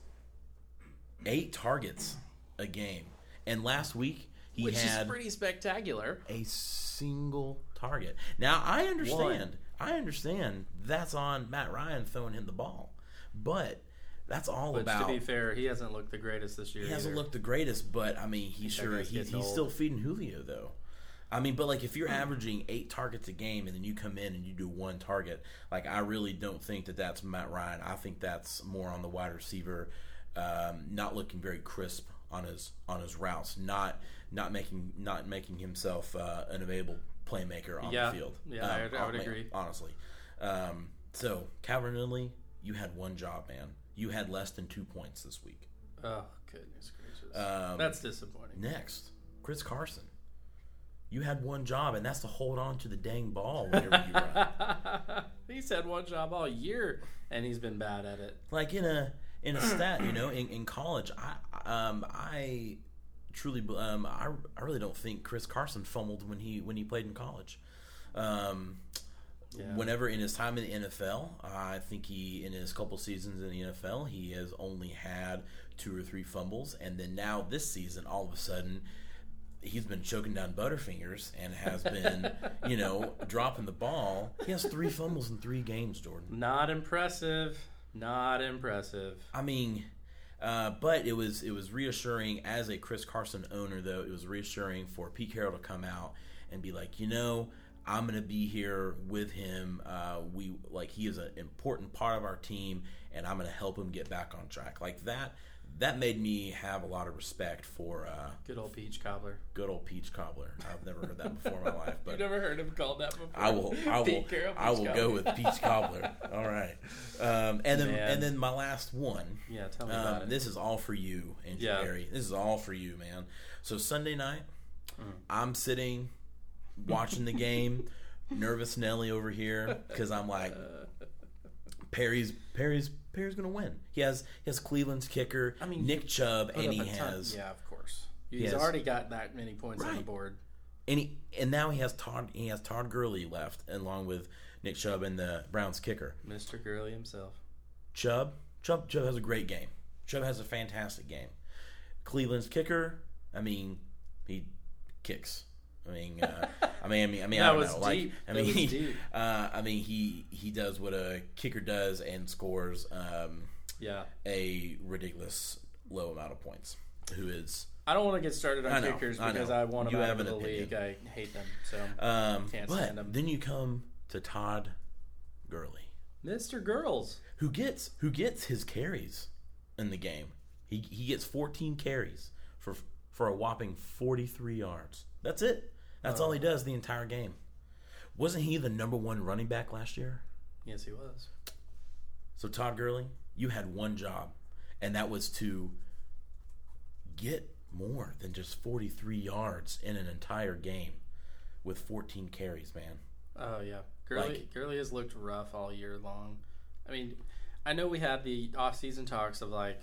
eight targets a game, and last week he which had is pretty spectacular. a single target. Now I understand. I understand that's on Matt Ryan throwing him the ball, but that's all But about. to be fair, he hasn't looked the greatest this year. he hasn't either. looked the greatest, but I mean, he That sure guy's he's, getting old. still feeding Julio though. I mean, but like if you're averaging eight targets a game and then you come in and you do one target, like I really don't think that that's Matt Ryan. I think that's more on the wide receiver, um, not looking very crisp on his on his routes, not not making not making himself uh, an available playmaker on Yeah. the field. Yeah, I would- I would agree. Honestly, um, so Calvin Ridley, you had one job, man. You had less than two points this week. Oh goodness gracious, Um, that's disappointing. Next, Chris Carson. You had one job, and that's to hold on to the dang ball whenever you run. he's had one job all year, and he's been bad at it. Like in a in a stat, you know, in, in college, I um I truly um I, I really don't think Chris Carson fumbled when he when he played in college. Um, Yeah. Whenever in his time in the NFL, I think he in his couple seasons in the NFL, he has only had two or three fumbles, and then now this season, all of a sudden, he's been choking down Butterfingers and has been, you know, dropping the ball. He has three fumbles in three games, Jordan. Not impressive. Not impressive. I mean, uh, but it was it was reassuring as a Chris Carson owner, though. It was reassuring for Pete Carroll to come out and be like, you know, I'm to be here with him. Uh, we like he is an important part of our team, and I'm to help him get back on track. Like that. That made me have a lot of respect for uh, Good old peach cobbler. good old Peach Cobbler. I've never heard that before in my life, but You've never heard him called that before. I will. I will. I will go with Peach Cobbler. All right, um, and then Man. and then my last one. Yeah, tell me about Um, it. this is all for you, Andrew Yeah. Perry. This is all for you, man. So Sunday night, Mm. I'm sitting watching the game, nervous Nelly over here because I'm like, Perry's Perry's Perry's gonna win. He has he has Cleveland's kicker, I mean, Nick Chubb, and he has Yeah, of course. He's has- already got that many points on the board. and he, and now he has Todd he has Todd Gurley left along with Nick Chubb and the Browns kicker. Mr. Gurley himself. Chubb, Chubb, Chubb has a great game. Chubb has a fantastic game. Cleveland's kicker, I mean, he kicks. I mean, uh, I mean, I mean, I mean, I don't was know. Like, deep. I That mean, deep. uh, I mean, he he does what a kicker does and scores um, Yeah. a ridiculous low amount of points. Who is I don't want to get started on know, kickers I because know. I want them You out have of an the opinion. league. I hate them. So, um, Can't but stand him. then you come to Todd Gurley. Mr. Girls. who gets who gets his carries in the game. He he gets 14 carries for for a whopping 43 yards. That's it. That's oh. all he does the entire game. Wasn't he the number one running back last year? Yes, he was. So Todd Gurley, you had one job, and that was to get more than just 43 yards in an entire game. with 14 carries, man. Oh yeah, Gurley Like- Gurley has looked rough all year long. I mean, I know we had the off-season talks of like,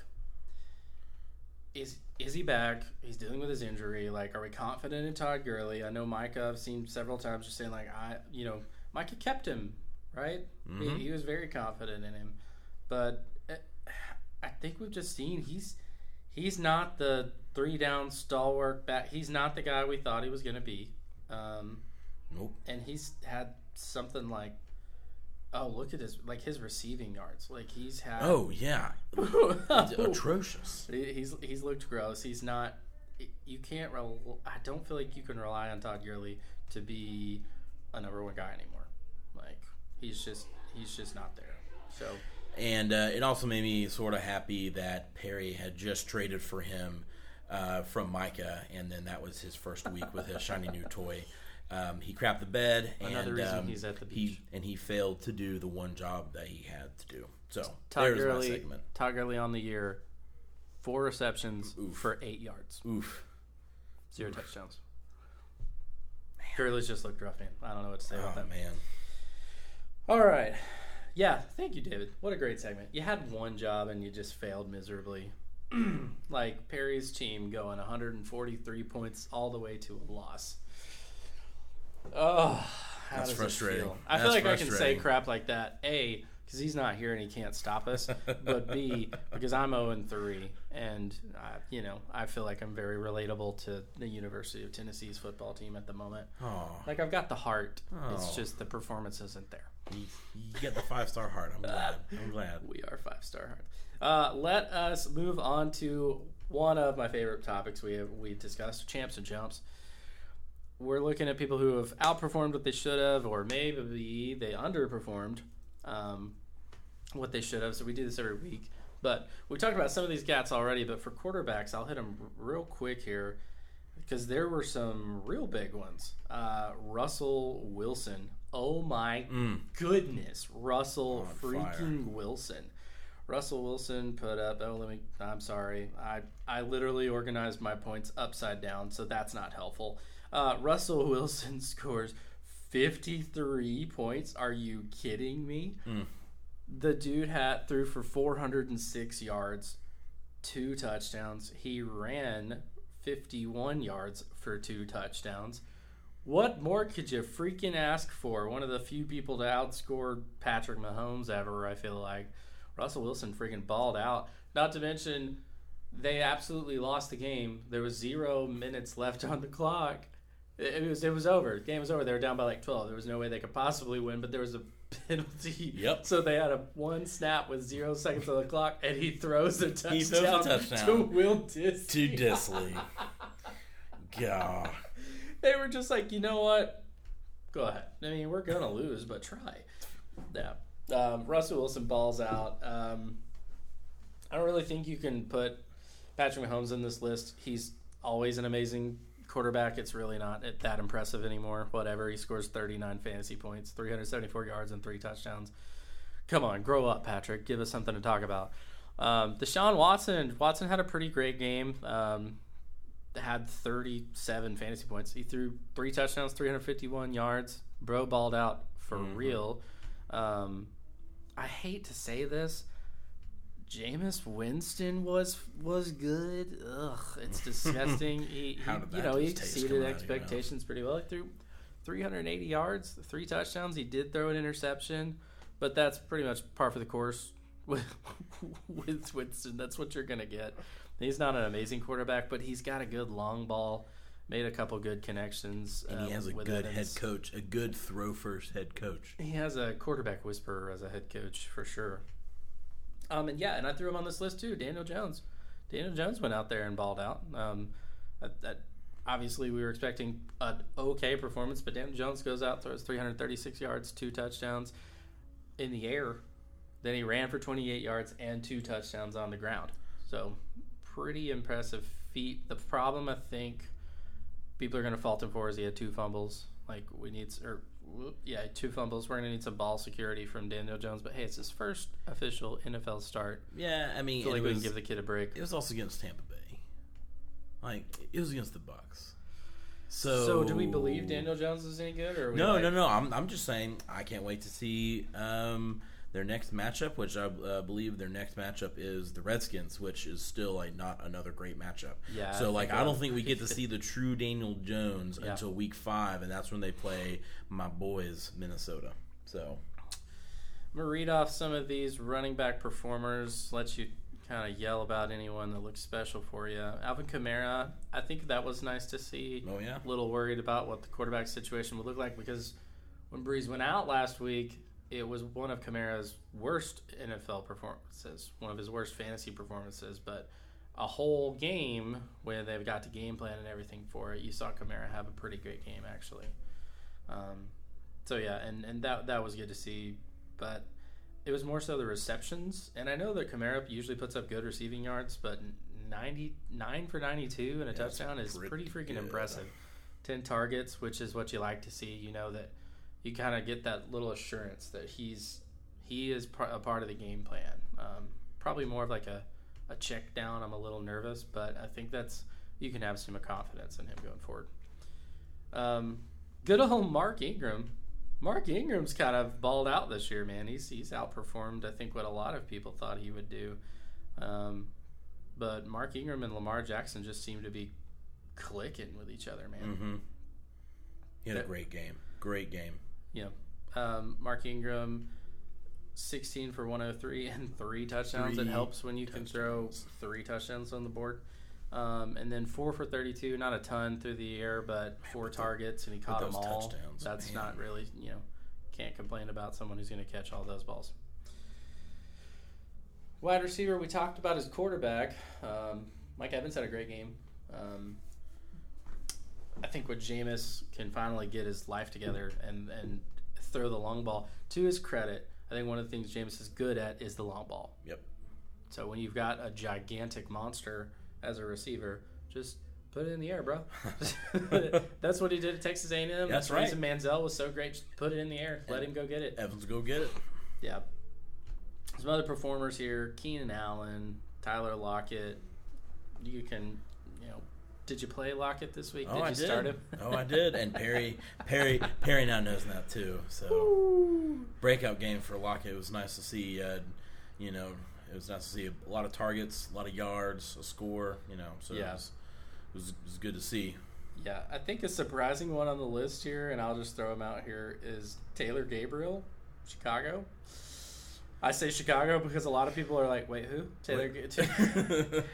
is is he back? He's dealing with his injury. Like, are we confident in Todd Gurley? I know Micah. I've seen several times just saying like, I you know, Micah kept him right. Mhm. He, he was very confident in him, but uh, I think we've just seen he's he's not the three down stalwart back. He's not the guy we thought he was going to be. Um, Nope. and he's had something like oh look at his like his receiving yards like he's had Oh yeah, atrocious. He's he's looked gross he's not you can't rel- I don't feel like you can rely on Todd Gurley to be a number one guy anymore like he's just he's just not there so And uh, it also made me sort of happy that Perry had just traded for him uh, from Micah, and then that was his first week with his shiny new toy. Um, he crapped the bed, and reason um, he's at the he and he failed to do the one job that he had to do. So Todd there's my Gurley segment. Todd Gurley on the year four receptions Oof. for eight yards Oof. zero touchdowns Gurley's just looked rough man I don't know what to say about Oh that man. All right. Yeah, thank you, David. What a great segment. You had one job and you just failed miserably. like Perry's team going 143 points all the way to a loss. Oh, That's frustrating. I feel like I can say crap like that. A, because he's not here and he can't stop us. but B, because I'm 0 and 3, and I, you know I feel like I'm very relatable to the University of Tennessee's football team at the moment. Oh, Like I've got the heart. It's Oh. just the performance isn't there. you, you get the five star heart. I'm glad. I'm glad. We are five star heart. Uh, let us move on to one of my favorite topics we have we discussed: champs and jumps. We're looking at people who have outperformed what they should have, or maybe they underperformed um, what they should have. So we do this every week. But we talked about some of these GATs already. But for quarterbacks, I'll hit them real quick here because there were some real big ones. Uh, Russell Wilson. Oh my Mm. goodness, Russell On freaking Wilson. Russell Wilson put up. Oh, let me. I'm sorry. I I literally organized my points upside down, so that's not helpful. Uh, Russell Wilson scores 53 points. Are you kidding me? Mm. The dude had threw for 406 yards, two touchdowns. He ran 51 yards for two touchdowns. What more could you freaking ask for? One of the few people to outscore Patrick Mahomes ever, I feel like. Russell Wilson freaking balled out. Not to mention, they absolutely lost the game. There was zero minutes left on the clock. It it was it was over. The game was over. They were down by like twelve. There was no way they could possibly win, but there was a penalty. Yep. So they had a one snap with zero seconds on the clock, and he throws a touchdown, He throws a touchdown. to Will Dissly. To Dissly. God. they were just like, you know what? Go ahead. I mean, we're gonna lose, but try. Yeah. Um, Russell Wilson balls out. Um, I don't really think you can put Patrick Mahomes in this list. He's always an amazing quarterback. It's really not that impressive anymore. Whatever. He scores 39 fantasy points, 374 yards, and three touchdowns. Come on, grow up, Patrick. Give us something to talk about. Um, Deshaun Watson. Watson had a pretty great game. Um, had 37 fantasy points. He threw three touchdowns, 351 yards. Bro balled out for Mhm. real. Um, I hate to say this. Jameis Winston was was good. Ugh, it's disgusting. he, he- you know, he exceeded coming out of expectations pretty well. He threw 380 yards, three touchdowns. He did throw an interception, but that's pretty much par for the course with, with Winston. That's what you're gonna get. He's not an amazing quarterback, but he's got a good long ball. Made a couple good connections. And he um, has a good Evans. head coach, a good throw first head coach. He has a quarterback whisperer as a head coach for sure. Um, and yeah, and I threw him on this list too. Daniel Jones. Daniel Jones went out there and balled out. Um, that, that obviously we were expecting an okay performance, but Daniel Jones goes out throws 336 yards, two touchdowns in the air. Then he ran for 28 yards and two touchdowns on the ground. So pretty impressive feat. The problem I think people are going to fault him for is he had two fumbles. Like we need, or yeah, two fumbles. We're going to need some ball security from Daniel Jones. But hey, it's his first official NFL start. Yeah, I I mean, feel and like it we can give the kid a break. it was also against Tampa Bay. Like it was against the Bucks. So, So, do we believe Daniel Jones is any good, or No, like- no, no. I'm, I'm just saying I can't wait to see um, their next matchup, which I uh, believe their next matchup is the Redskins, which is still like not another great matchup. Yeah, So I like I don't think we get to see the true Daniel Jones Yeah. until week five, and that's when they play my boys Minnesota. So I'm gonna read off some of these running back performers. Let you kind of yell about anyone that looks special for you. Alvin Kamara, I think that was nice to see. oh yeah, A little worried about what the quarterback situation would look like because when Brees went out last week, it was one of Kamara's worst NFL performances, one of his worst fantasy performances. But a whole game where they've got the game plan and everything for it, you saw Kamara have a pretty great game actually. Um, so yeah, and, and that that was good to see, but it was more so the receptions. And I know that Kamara usually puts up good receiving yards, but 99 for 92 and a Yeah, touchdown is pretty pretty freaking good. impressive. 10 targets, which is what you like to see. You know that you kind of get that little assurance that he's he is par- a part of the game plan. Um, probably more of like a, a check down. I'm a little nervous, but I think that's you can have some confidence in him going forward. Um, good old Mark Ingram. Mark Ingram's kind of balled out this year, man. He's he's outperformed I think what a lot of people thought he would do. Um, but Mark Ingram and Lamar Jackson just seem to be clicking with each other, man. mm-hmm. he had a great game, great game. Yeah. Um, Mark Ingram, 16 for 103 and three touchdowns. Three it helps when you can throw three touchdowns on the board. Um, and then four for 32, not a ton through the air, but four but targets, and he caught them all. touchdowns, That's man. not really, you know, can't complain about someone who's going to catch all those balls. Wide receiver, we talked about his quarterback. Um, Mike Evans had a great game. Um, I think with Jameis can finally get his life together and, and throw the long ball. To his credit, I think one of the things Jameis is good at is the long ball. Yep. So when you've got a gigantic monster as a receiver, just put it in the air, bro. That's what he did at Texas A&M. That's the reason Manziel was so great. Just put it in the air. Let him go get it. Evans, go get it. Yeah. Some other performers here: Keenan Allen, Tyler Lockett. You can, did you play Lockett this week? Oh, did I you did. start him? oh, I did. And Perry, Perry, Perry now knows that too. So breakout game for Lockett. It was nice to see. Uh, you know, it was nice to see a lot of targets, a lot of yards, a score. You know, so Yeah. it, was, it was it was good to see. Yeah, I think a surprising one on the list here, and I'll just throw him out here, is Taylor Gabriel, Chicago. I say Chicago because a lot of people are like, wait, who? Taylor, Wait.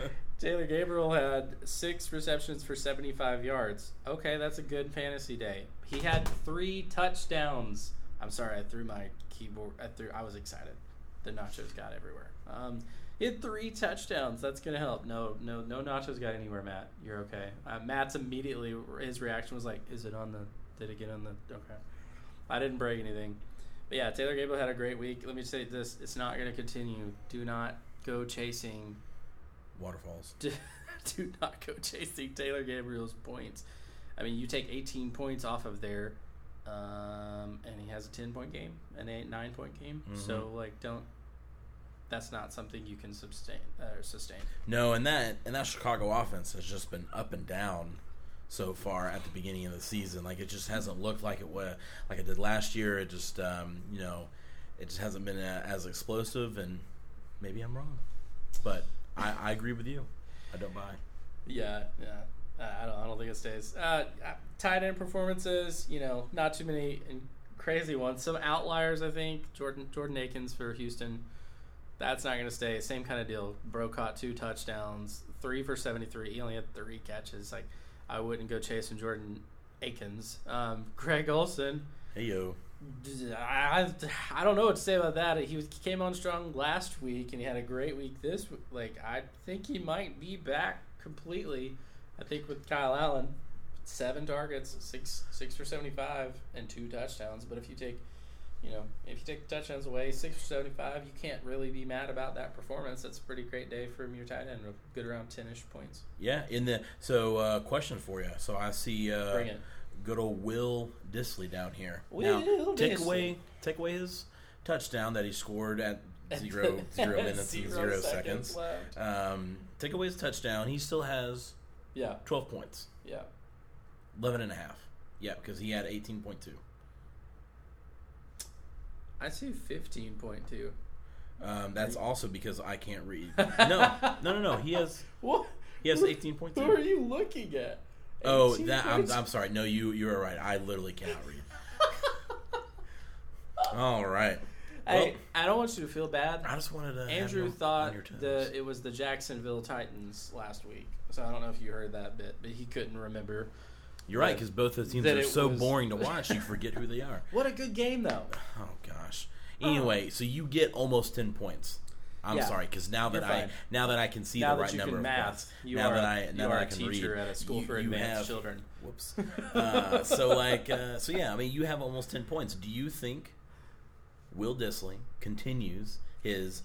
Taylor Gabriel had six receptions for 75 yards. Okay, that's a good fantasy day. He had three touchdowns. I'm sorry, I threw my keyboard. I threw. I was excited. The nachos got everywhere. Um, he had three touchdowns. That's gonna help. No, no, no nachos got anywhere, Matt. You're okay. Uh, Matt's immediately his reaction was like, "Is it on the? Did it get on the? Okay." I didn't break anything. But yeah, Taylor Gabriel had a great week. Let me say this: it's not to continue. Do not go chasing Waterfalls. do, do not go chasing Taylor Gabriel's points. I mean, you take 18 points off of there, um, and he has a 10 point game, an eight nine point game. So like, don't. That's not something you can sustain. Uh, sustain. No, and that and that Chicago offense has just been up and down so far at the beginning of the season. Like it just hasn't looked like it was like it did last year. It just um, you know, it just hasn't been uh as explosive. And maybe I'm wrong, but I, I agree with you. I don't buy. Yeah, yeah. Uh, I don't. I don't think it stays. Uh, uh, tight end performances. You know, not too many crazy ones. Some outliers, I think. Jordan Jordan Akins for Houston. That's not going to stay. Same kind of deal. Bro caught two touchdowns, three for seventy three. He only had three catches. Like, I wouldn't go chasing Jordan Akins. Um, Greg Olsen. Hey yo, I, I don't know what to say about that. He was he came on strong last week and he had a great week this week. Like I think he might be back completely. I think with Kyle Allen, seven targets, six six for seventy five, and two touchdowns. But if you take, you know, if you take the touchdowns away, six for seventy five, you can't really be mad about that performance. That's a pretty great day from your tight end. Good around ten ish points. yeah. In the so uh, question for you. So I see uh, Bring it. Good old Will Dissly down here. Will now, take Dissly. away take away his touchdown that he scored at zero zero minutes and zero seconds. left. Um, take away his touchdown. He still has Yeah, 12 points. yeah. 11 and a half. Yeah, because he had 18.2. I see fifteen point two. Um, that's also because I can't read. No, no, no, no. He has What? he has 18.2. Who are you looking at? Oh, that I'm. I'm sorry. No, you you are right. I literally cannot read. All right. Well, Hey, I don't want you to feel bad. I just wanted to. Andrew you on- on thought your toes. the it was the Jacksonville Titans last week, so I don't know if you heard that bit, but he couldn't remember. You're right because both of the teams that are so was- boring to watch. You forget who they are. What a good game though. Oh gosh. Anyway, so you get almost ten points. I'm Yeah. sorry because now that You're I fine. now that I can see now the that right you number can of math, you now are, that I you now are that I a can teacher read, at a school you- for you advanced have- children. Whoops. Uh, so like, uh, so yeah, I mean, you have almost ten points. Do you think Will Dissly continues his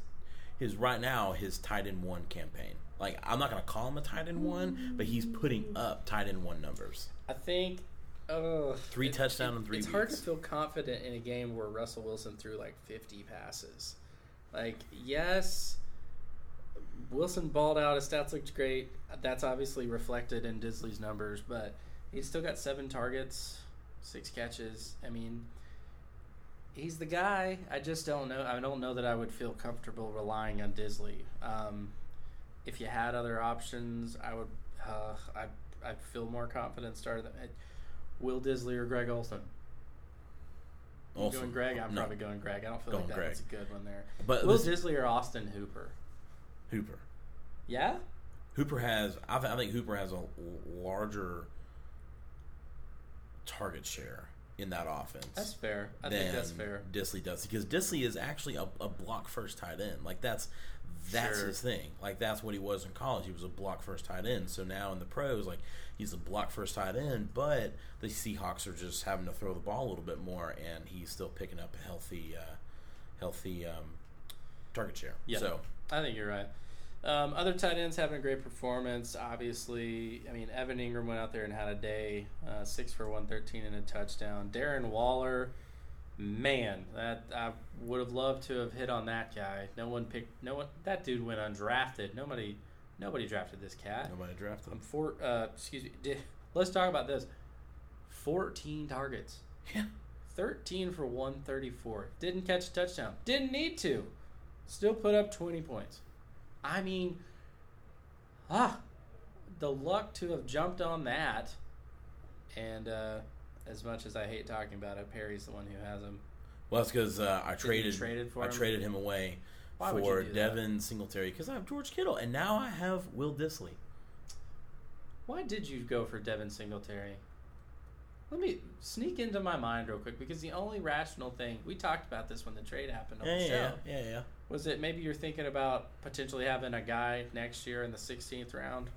his right now his tight end one campaign? Like, I'm not gonna call him a tight end one, but he's putting up tight end one numbers. I think. Uh, Three it- touchdown in three It's hard to feel confident in a game where Russell Wilson threw like 50 passes. Like, yes, Wilson balled out. His stats looked great. That's obviously reflected in Dissly's numbers, but he's still got seven targets, six catches. I mean, he's the guy. I just don't know. I don't know that I would feel comfortable relying on Dissly. Um, if you had other options, I would. Uh, I I feel more confident starting them. Will Dissly or Greg Olsen? Olsen. going Greg? I'm No. probably going Greg. I don't feel Going like Greg. that's a good one there. But Will this- Dissly or Austin Hooper? Hooper. Yeah. Hooper has. I, th- I think Hooper has a larger target share in that offense. That's fair. I think that's fair. Dissly does because Dissly is actually a, a block first tight end. Like that's that's Sure. his thing. Like that's what he was in college. He was a block first tight end. So now in the pros, like he's a block first tight end, but the Seahawks are just having to throw the ball a little bit more, and he's still picking up a healthy, uh, healthy um, target share. Yeah. So I think you're right. Um, other tight ends having a great performance. Obviously, I mean Evan Engram went out there and had a day, uh, six for one thirteen and a touchdown. Darren Waller, man, that I would have loved to have hit on that guy. No one picked. No one. That dude went undrafted. Nobody. Nobody drafted this cat. nobody drafted I'm him. four. Uh, excuse me. Did, let's talk about this. Fourteen targets. Yeah. 13 for 134. Didn't catch a touchdown. Didn't need to. Still put up 20 points. I mean, ah, the luck to have jumped on that. And uh, as much as I hate talking about it, Perry's the one who has him. Well, that's because uh, I traded. trade it for I him? traded him away Why for do that? Devin Singletary because I have George Kittle, and now I have Will Dissly. Why did you go for Devin Singletary? Let me sneak into my mind real quick because the only rational thing we talked about this when the trade happened on Yeah, the show. yeah, yeah, yeah. Was it maybe you're thinking about potentially having a guy next year in the 16th round,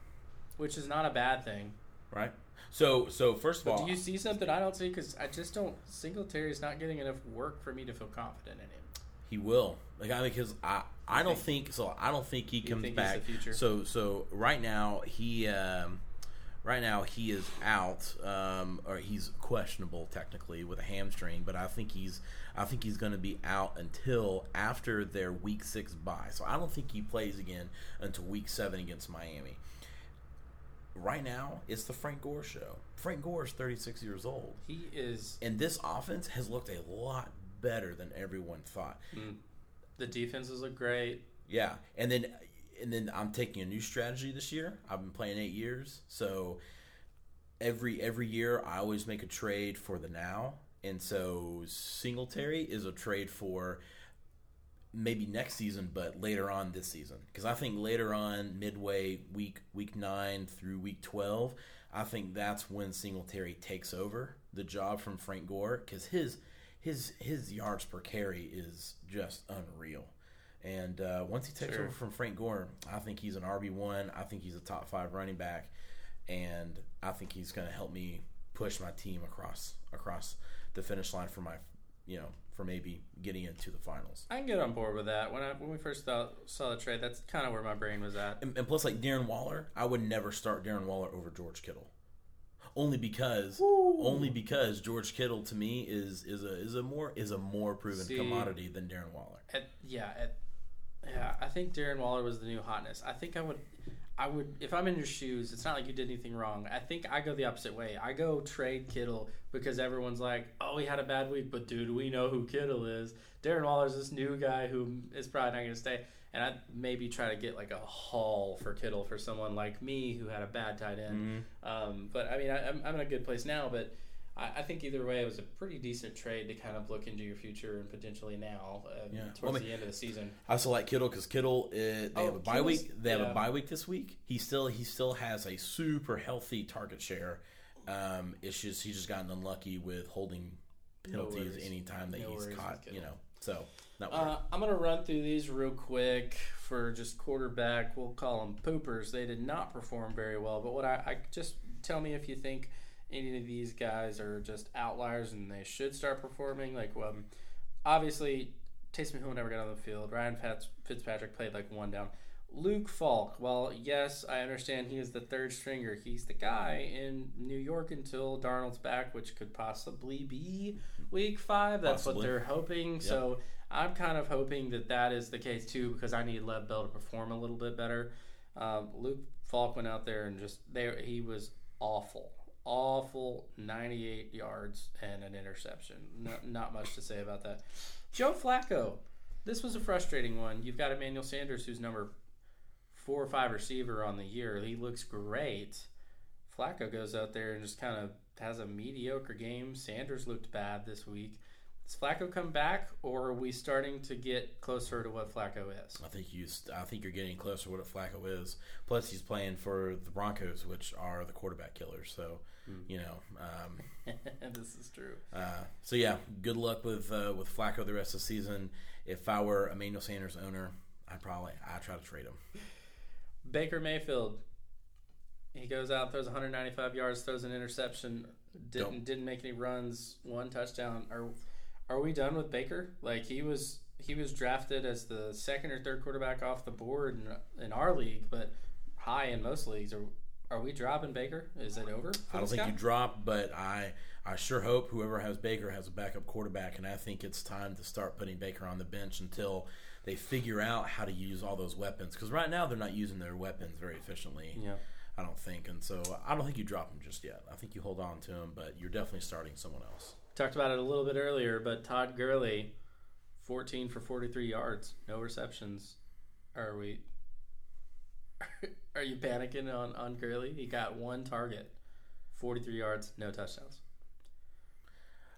which is not a bad thing. Right. So, so first of But all, do you see something I don't see? Because I just don't. Singletary's not getting enough work for me to feel confident in him. he will. Like, I because I, I don't think so. I don't think he comes think he's back. the future? So, so right now he, um, right now he is out, um, or he's questionable technically with a hamstring. But I think he's, I think he's going to be out until after their week six bye. So I don't think he plays again until week seven against Miami. Right now, it's the Frank Gore show. Frank Gore is 36 years old. He is. And this offense has looked a lot better than everyone thought. mm, the defenses look great. Yeah, and then and then I'm taking a new strategy this year. I've been playing eight years, so every every year I always make a trade for the now, and so Singletary is a trade for maybe next season, but later on this season, because I think later on midway week week nine through week twelve, I think that's when Singletary takes over the job from Frank Gore, because his his his yards per carry is just unreal. And uh, once he takes Sure. over from Frank Gore, I think he's an RB one. I think he's a top five running back, and I think he's going to help me push my team across across the finish line for my, you know, for maybe getting into the finals. I can get on board with that. When I when we first thought, saw the trade, that's kind of where my brain was at. And, and plus, like Darren Waller, I would never start Darren Waller over George Kittle, only because only because George Kittle to me is is a is a more is a more proven See- commodity than Darren Waller. At, yeah, at, yeah. I think Darren Waller was the new hotness. I think I would. I would if I'm in your shoes. It's not like you did anything wrong. I think I go the opposite way. I go trade Kittle because everyone's like, "Oh, he had a bad week," but dude, we know who Kittle is. Darren Waller's this new guy who is probably not going to stay. And I'd maybe try to get like a haul for Kittle for someone like me who had a bad tight end. Mhm. Um, but I mean, I, I'm, I'm in a good place now. But I, I think either way, it was a pretty decent trade to kind of look into your future and potentially now uh, Yeah. towards Well, I mean- the end of the season. I also like Kittle because Kittle uh, they Oh, have a bye Kittle's- week. They have a bye week this week. He still he still has a super healthy target share. Um, it's just he's just gotten unlucky with holding No penalties worries. anytime that No he's caught. You know, so. Uh, I'm gonna run through these real quick for just quarterback. We'll call them poopers. They did not perform very well, but what I, I just tell me if you think any of these guys are just outliers and they should start performing. Like, um, obviously, Taysom Hill never got on the field. Ryan Fitz, Fitzpatrick played like one down. Luke Falk. Well, yes, I understand he is the third stringer. He's the guy in New York until Darnold's back, which could possibly be week five. That's what they're hoping. So I'm kind of hoping that that is the case too, because I need Lev Bell to perform a little bit better. Um, Luke Falk went out there and just there he was awful, awful. 98 yards and an interception. No, not much to say about that. Joe Flacco. This was a frustrating one. You've got Emmanuel Sanders, who's number four or five receiver on the year. He looks great. Flacco goes out there and just kind of has a mediocre game. Sanders looked bad this week. Does Flacco come back, or are we starting to get closer to what Flacco is? I think you. I think you're getting closer to what Flacco is. Plus, he's playing for the Broncos, which are the quarterback killers. So. You know. Um, this is true. Uh, so yeah, good luck with uh, with Flacco the rest of the season. If I were Emmanuel Sanders owner, I probably I try to trade him. Baker Mayfield. He goes out, throws 195 yards, throws an interception, didn't Don't- didn't make any runs, one touchdown. Are are we done with Baker? Like he was he was drafted as the second or third quarterback off the board in, in our league, but high in most leagues. Are are we dropping Baker? Is it over? I don't think guy? you drop, but I I sure hope whoever has Baker has a backup quarterback, and I think it's time to start putting Baker on the bench until they figure out how to use all those weapons. Because right now they're not using their weapons very efficiently. Yeah. I don't think, and so I don't think you drop him just yet. I think you hold on to him, but you're definitely starting someone else. Talked about it a little bit earlier, but Todd Gurley, 14 for 43 yards, no receptions. Are we? Are you panicking on on Gurley? He got one target, 43 yards, no touchdowns.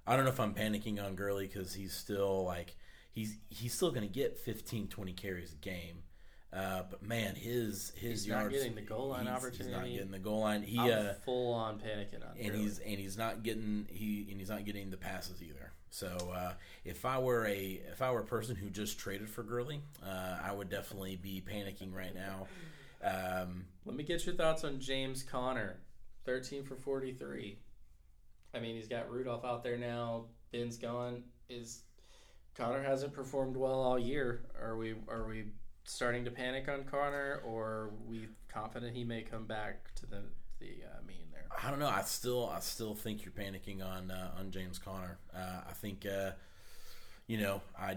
I don't know if I'm panicking on Gurley because he's still like he's he's still going to get 15, 20 carries a game. Uh, but man, his his He's not getting the goal line he's, He's not getting the goal line. He uh, full on panicking on and Gurley. he's and he's not getting he and he's not getting the passes either. So uh, if I were a if I were a person who just traded for Gurley, uh, I would definitely be panicking right now. Um, Let me get your thoughts on James Conner, 13 for 43. I mean, he's got Rudolph out there now. Ben's gone. Is Conner hasn't performed well all year? Are we are we starting to panic on Conner, or we confident he may come back to the the uh, mean there? I don't know. I still I still think you're panicking on uh, on James Conner. Uh, I think uh, you know I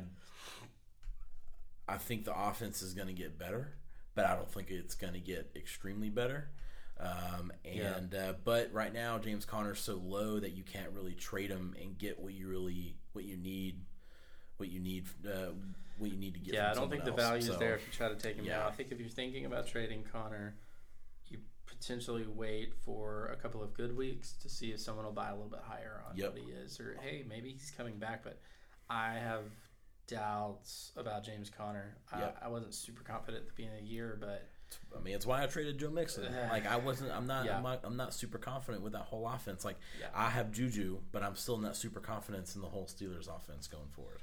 I think the offense is going to get better, but I don't think it's going to get extremely better. Um, Yeah. and uh, but right now James Conner's so low that you can't really trade him and get what you really what you need what you need uh, what you need to get. Yeah, I don't think the else. value is So, there if you try to take him yeah. now. I think if you're thinking about trading Conner, you potentially wait for a couple of good weeks to see if someone will buy a little bit higher on Yep. what he is, or hey, maybe he's coming back. But I have doubts about James Conner. Yep. I, I wasn't super confident at the beginning of the year, but I mean, it's why I traded Joe Mixon. Like I wasn't, I'm not, Yeah. I'm not, I'm not super confident with that whole offense. Like Yeah. I have Juju, but I'm still not super confident in the whole Steelers offense going forward.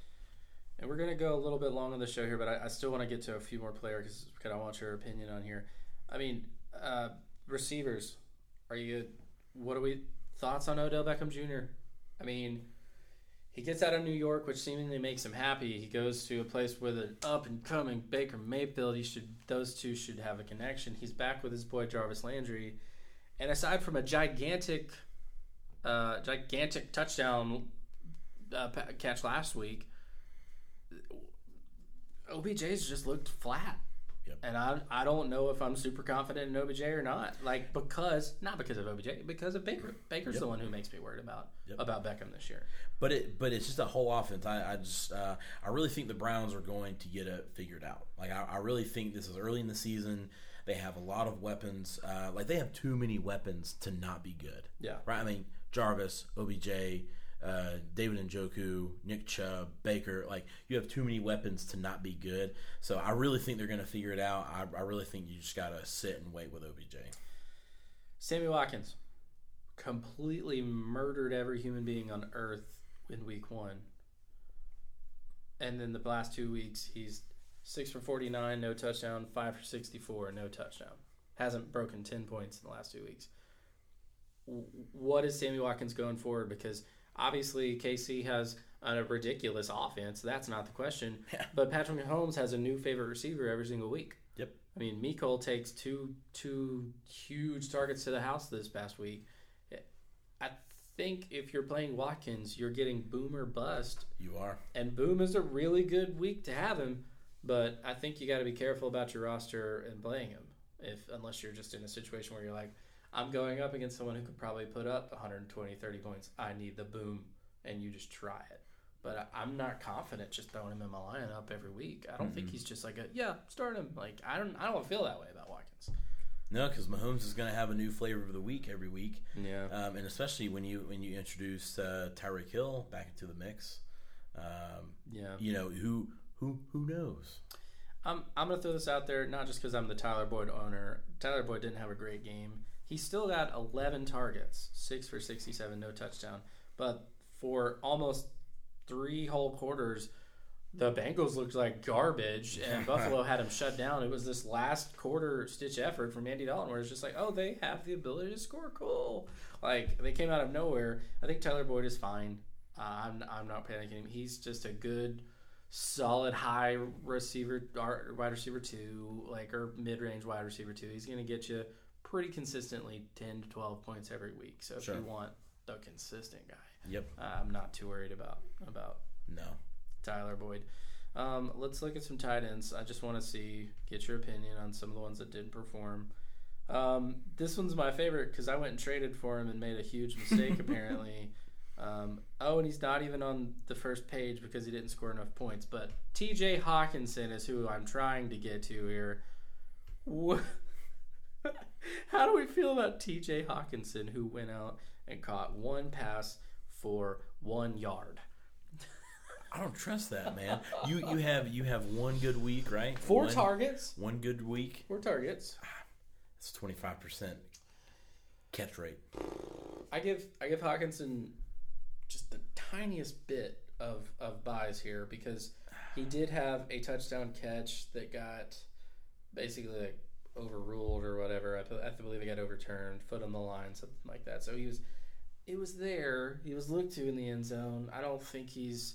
And we're gonna go a little bit long on the show here, but I, I still want to get to a few more players because I want your opinion on here. I mean, uh, receivers. Are you? What are we thoughts on Odell Beckham Jr.? I mean, he gets out of New York, which seemingly makes him happy. He goes to a place with an up and coming Baker Mayfield. He should; those two should have a connection. He's back with his boy Jarvis Landry, and aside from a gigantic, uh, gigantic touchdown uh, catch last week. OBJ's just looked flat. Yep. And I I don't know if I'm super confident in OBJ or not. Like because not because of OBJ, because of Baker. Baker's Yep. the one who makes me worried about Yep. about Beckham this year. But it, but it's just a whole offense. I, I just, uh, I really think the Browns are going to get it figured out. Like I, I really think this is early in the season. They have a lot of weapons. Uh, like they have too many weapons to not be good. Yeah. Right. I mean, Jarvis, OBJ, uh, David Njoku, Nick Chubb, Baker. Like you have too many weapons to not be good. So I really think they're going to figure it out. I, I really think you just got to sit and wait with OBJ. Sammy Watkins completely murdered every human being on earth in week one. And then the last two weeks, he's six for 49, no touchdown, five for 64, no touchdown. Hasn't broken 10 points in the last two weeks. What is Sammy Watkins going forward? Because obviously, KC has a ridiculous offense. That's not the question. Yeah. But Patrick Mahomes has a new favorite receiver every single week. Yep. I mean, Miko takes two two huge targets to the house this past week. I think if you're playing Watkins, you're getting boom or bust, You are. and boom is a really good week to have him. But I think you got to be careful about your roster and playing him, if unless you're just in a situation where you're like, I'm going up against someone who could probably put up 120, 30 points. I need the boom, and you just try it. But I, I'm not confident just throwing him in my lineup every week. I don't think he's just like a yeah, start him. Like I don't, I don't feel that way about Watkins. No, because Mahomes is going to have a new flavor of the week every week. Yeah. um, and especially when you when you introduce uh, Tyreek Hill back into the mix. Um, Yeah. you know who who who knows? I'm, I'm going to throw this out there, not just because I'm the Tyler Boyd owner. Tyler Boyd didn't have a great game. He still got 11 targets, 6 for 67, no touchdown. But for almost three whole quarters, the Bengals looked like garbage, and Buffalo had him shut down. It was this last quarter stitch effort from Andy Dalton where it's just like, oh, they have the ability to score. Cool. Like, they came out of nowhere. I think Tyler Boyd is fine. Uh, I'm, I'm not panicking. He's just a good solid high receiver wide receiver two like or mid-range wide receiver two he's going to get you pretty consistently 10 to 12 points every week so if Sure. you want the consistent guy Yep. uh, i'm not too worried about about No. tyler boyd um, let's look at some tight ends i just want to see get your opinion on some of the ones that didn't perform um, this one's my favorite because i went and traded for him and made a huge mistake apparently um, oh, and he's not even on the first page because he didn't score enough points. But T.J. Hockenson is who I'm trying to get to here. Wha- How do we feel about T.J. Hockenson, who went out and caught one pass for one yard? I don't trust that man. you you have you have one good week, right? Four one, targets. One good week. Four targets. Ah, it's twenty five percent catch rate. I give I give Hockenson just the tiniest bit of of buys here because he did have a touchdown catch that got basically like overruled or whatever. I, I believe it got overturned, foot on the line, something like that. So he was it was there. He was looked to in the end zone. I don't think he's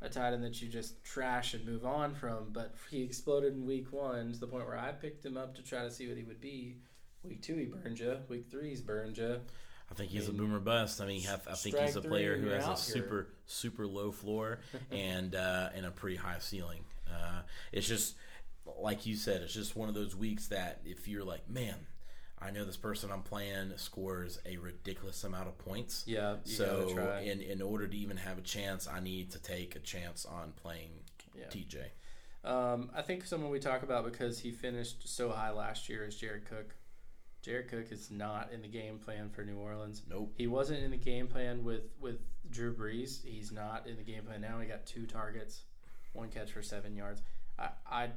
a tight end that you just trash and move on from, but he exploded in week one to the point where I picked him up to try to see what he would be. Week two, he burned you. Week three, he's burned you. I think he's a mean, boomer bust. I mean, I, I think he's a player who has a out here. super super low floor and uh, and a pretty high ceiling. Uh, it's just like you said. It's just one of those weeks that if you're like, man, I know this person I'm playing scores a ridiculous amount of points. Yeah, so in in order to even have a chance, I need to take a chance on playing Yeah. TJ. Um, I think someone we talk about because he finished so high last year is Jared Cook. Jared Cook is not in the game plan for New Orleans. Nope. He wasn't in the game plan with with Drew Brees. He's not in the game plan now. He got two targets, one catch for seven yards. I I,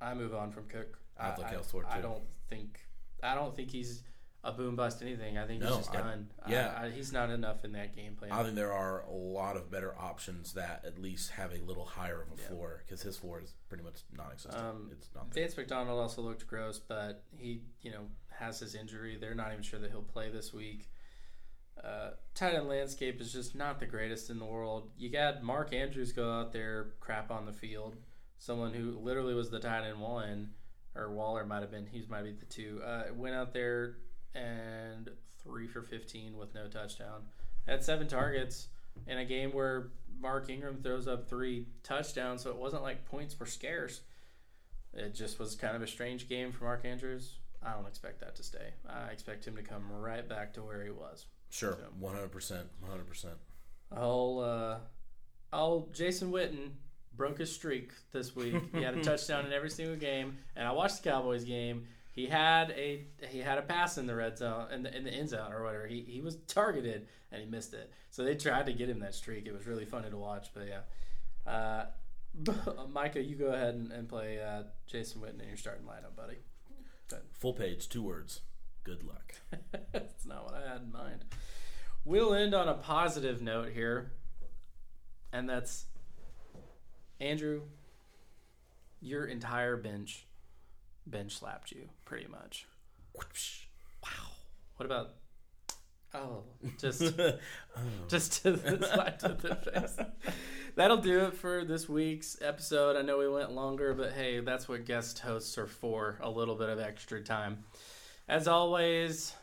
I move on from Cook. I'd I, look I- elsewhere, I don't think I don't think he's a boom bust anything. I think No, he's just I- done. Yeah. I, he's not enough in that game plan. I think there are a lot of better options that at least have a little higher of a floor because his floor is pretty much non-existent. Um, it's not. Vance McDonald also looked gross, but he, you know, has his injury. They're not even sure that he'll play this week. Uh, tight end landscape is just not the greatest in the world. You got Mark Andrews go out there, crap on the field. Someone who literally was the tight end one, or Waller might have been. He might be the two. Uh, went out there and three for fifteen with no touchdown. Had seven targets in a game where Mark Ingram throws up three touchdowns, so it wasn't like points were scarce It just was kind of a strange game for Mark Andrews. I don't expect that to stay. I expect him to come right back to where he was. Sure, one hundred percent, one hundred percent. I'll, uh, I'll, Jason Witten broke his streak this week. He had a touchdown in every single game, and I watched the Cowboys game. He had a he had a pass in the red zone in the, in the end zone or whatever. He he was targeted and he missed it. So they tried to get him that streak. It was really funny to watch. But yeah, uh, Micah, you go ahead and, and play uh, Jason Witten in your starting lineup, buddy. Full page, two words. Good luck. That's not what I had in mind. We'll end on a positive note here, and that's Andrew. Your entire bench bench slapped you pretty much. Wow. What about? Oh, just oh. just to the slap to the face. That'll do it for this week's episode. I know we went longer, but hey, that's what guest hosts are for a little bit of extra time. As always,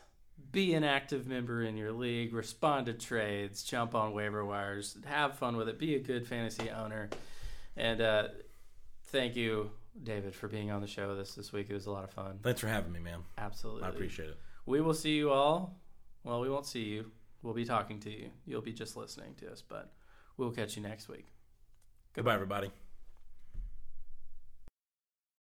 be an active member in your league, respond to trades, jump on waiver wires, have fun with it, be a good fantasy owner. And uh, thank you, David, for being on the show this this week. It was a lot of fun. Thanks for having me, man. Absolutely. I appreciate it. We will see you all. Well, we won't see you. We'll be talking to you. You'll be just listening to us, but we'll catch you next week. Goodbye, everybody.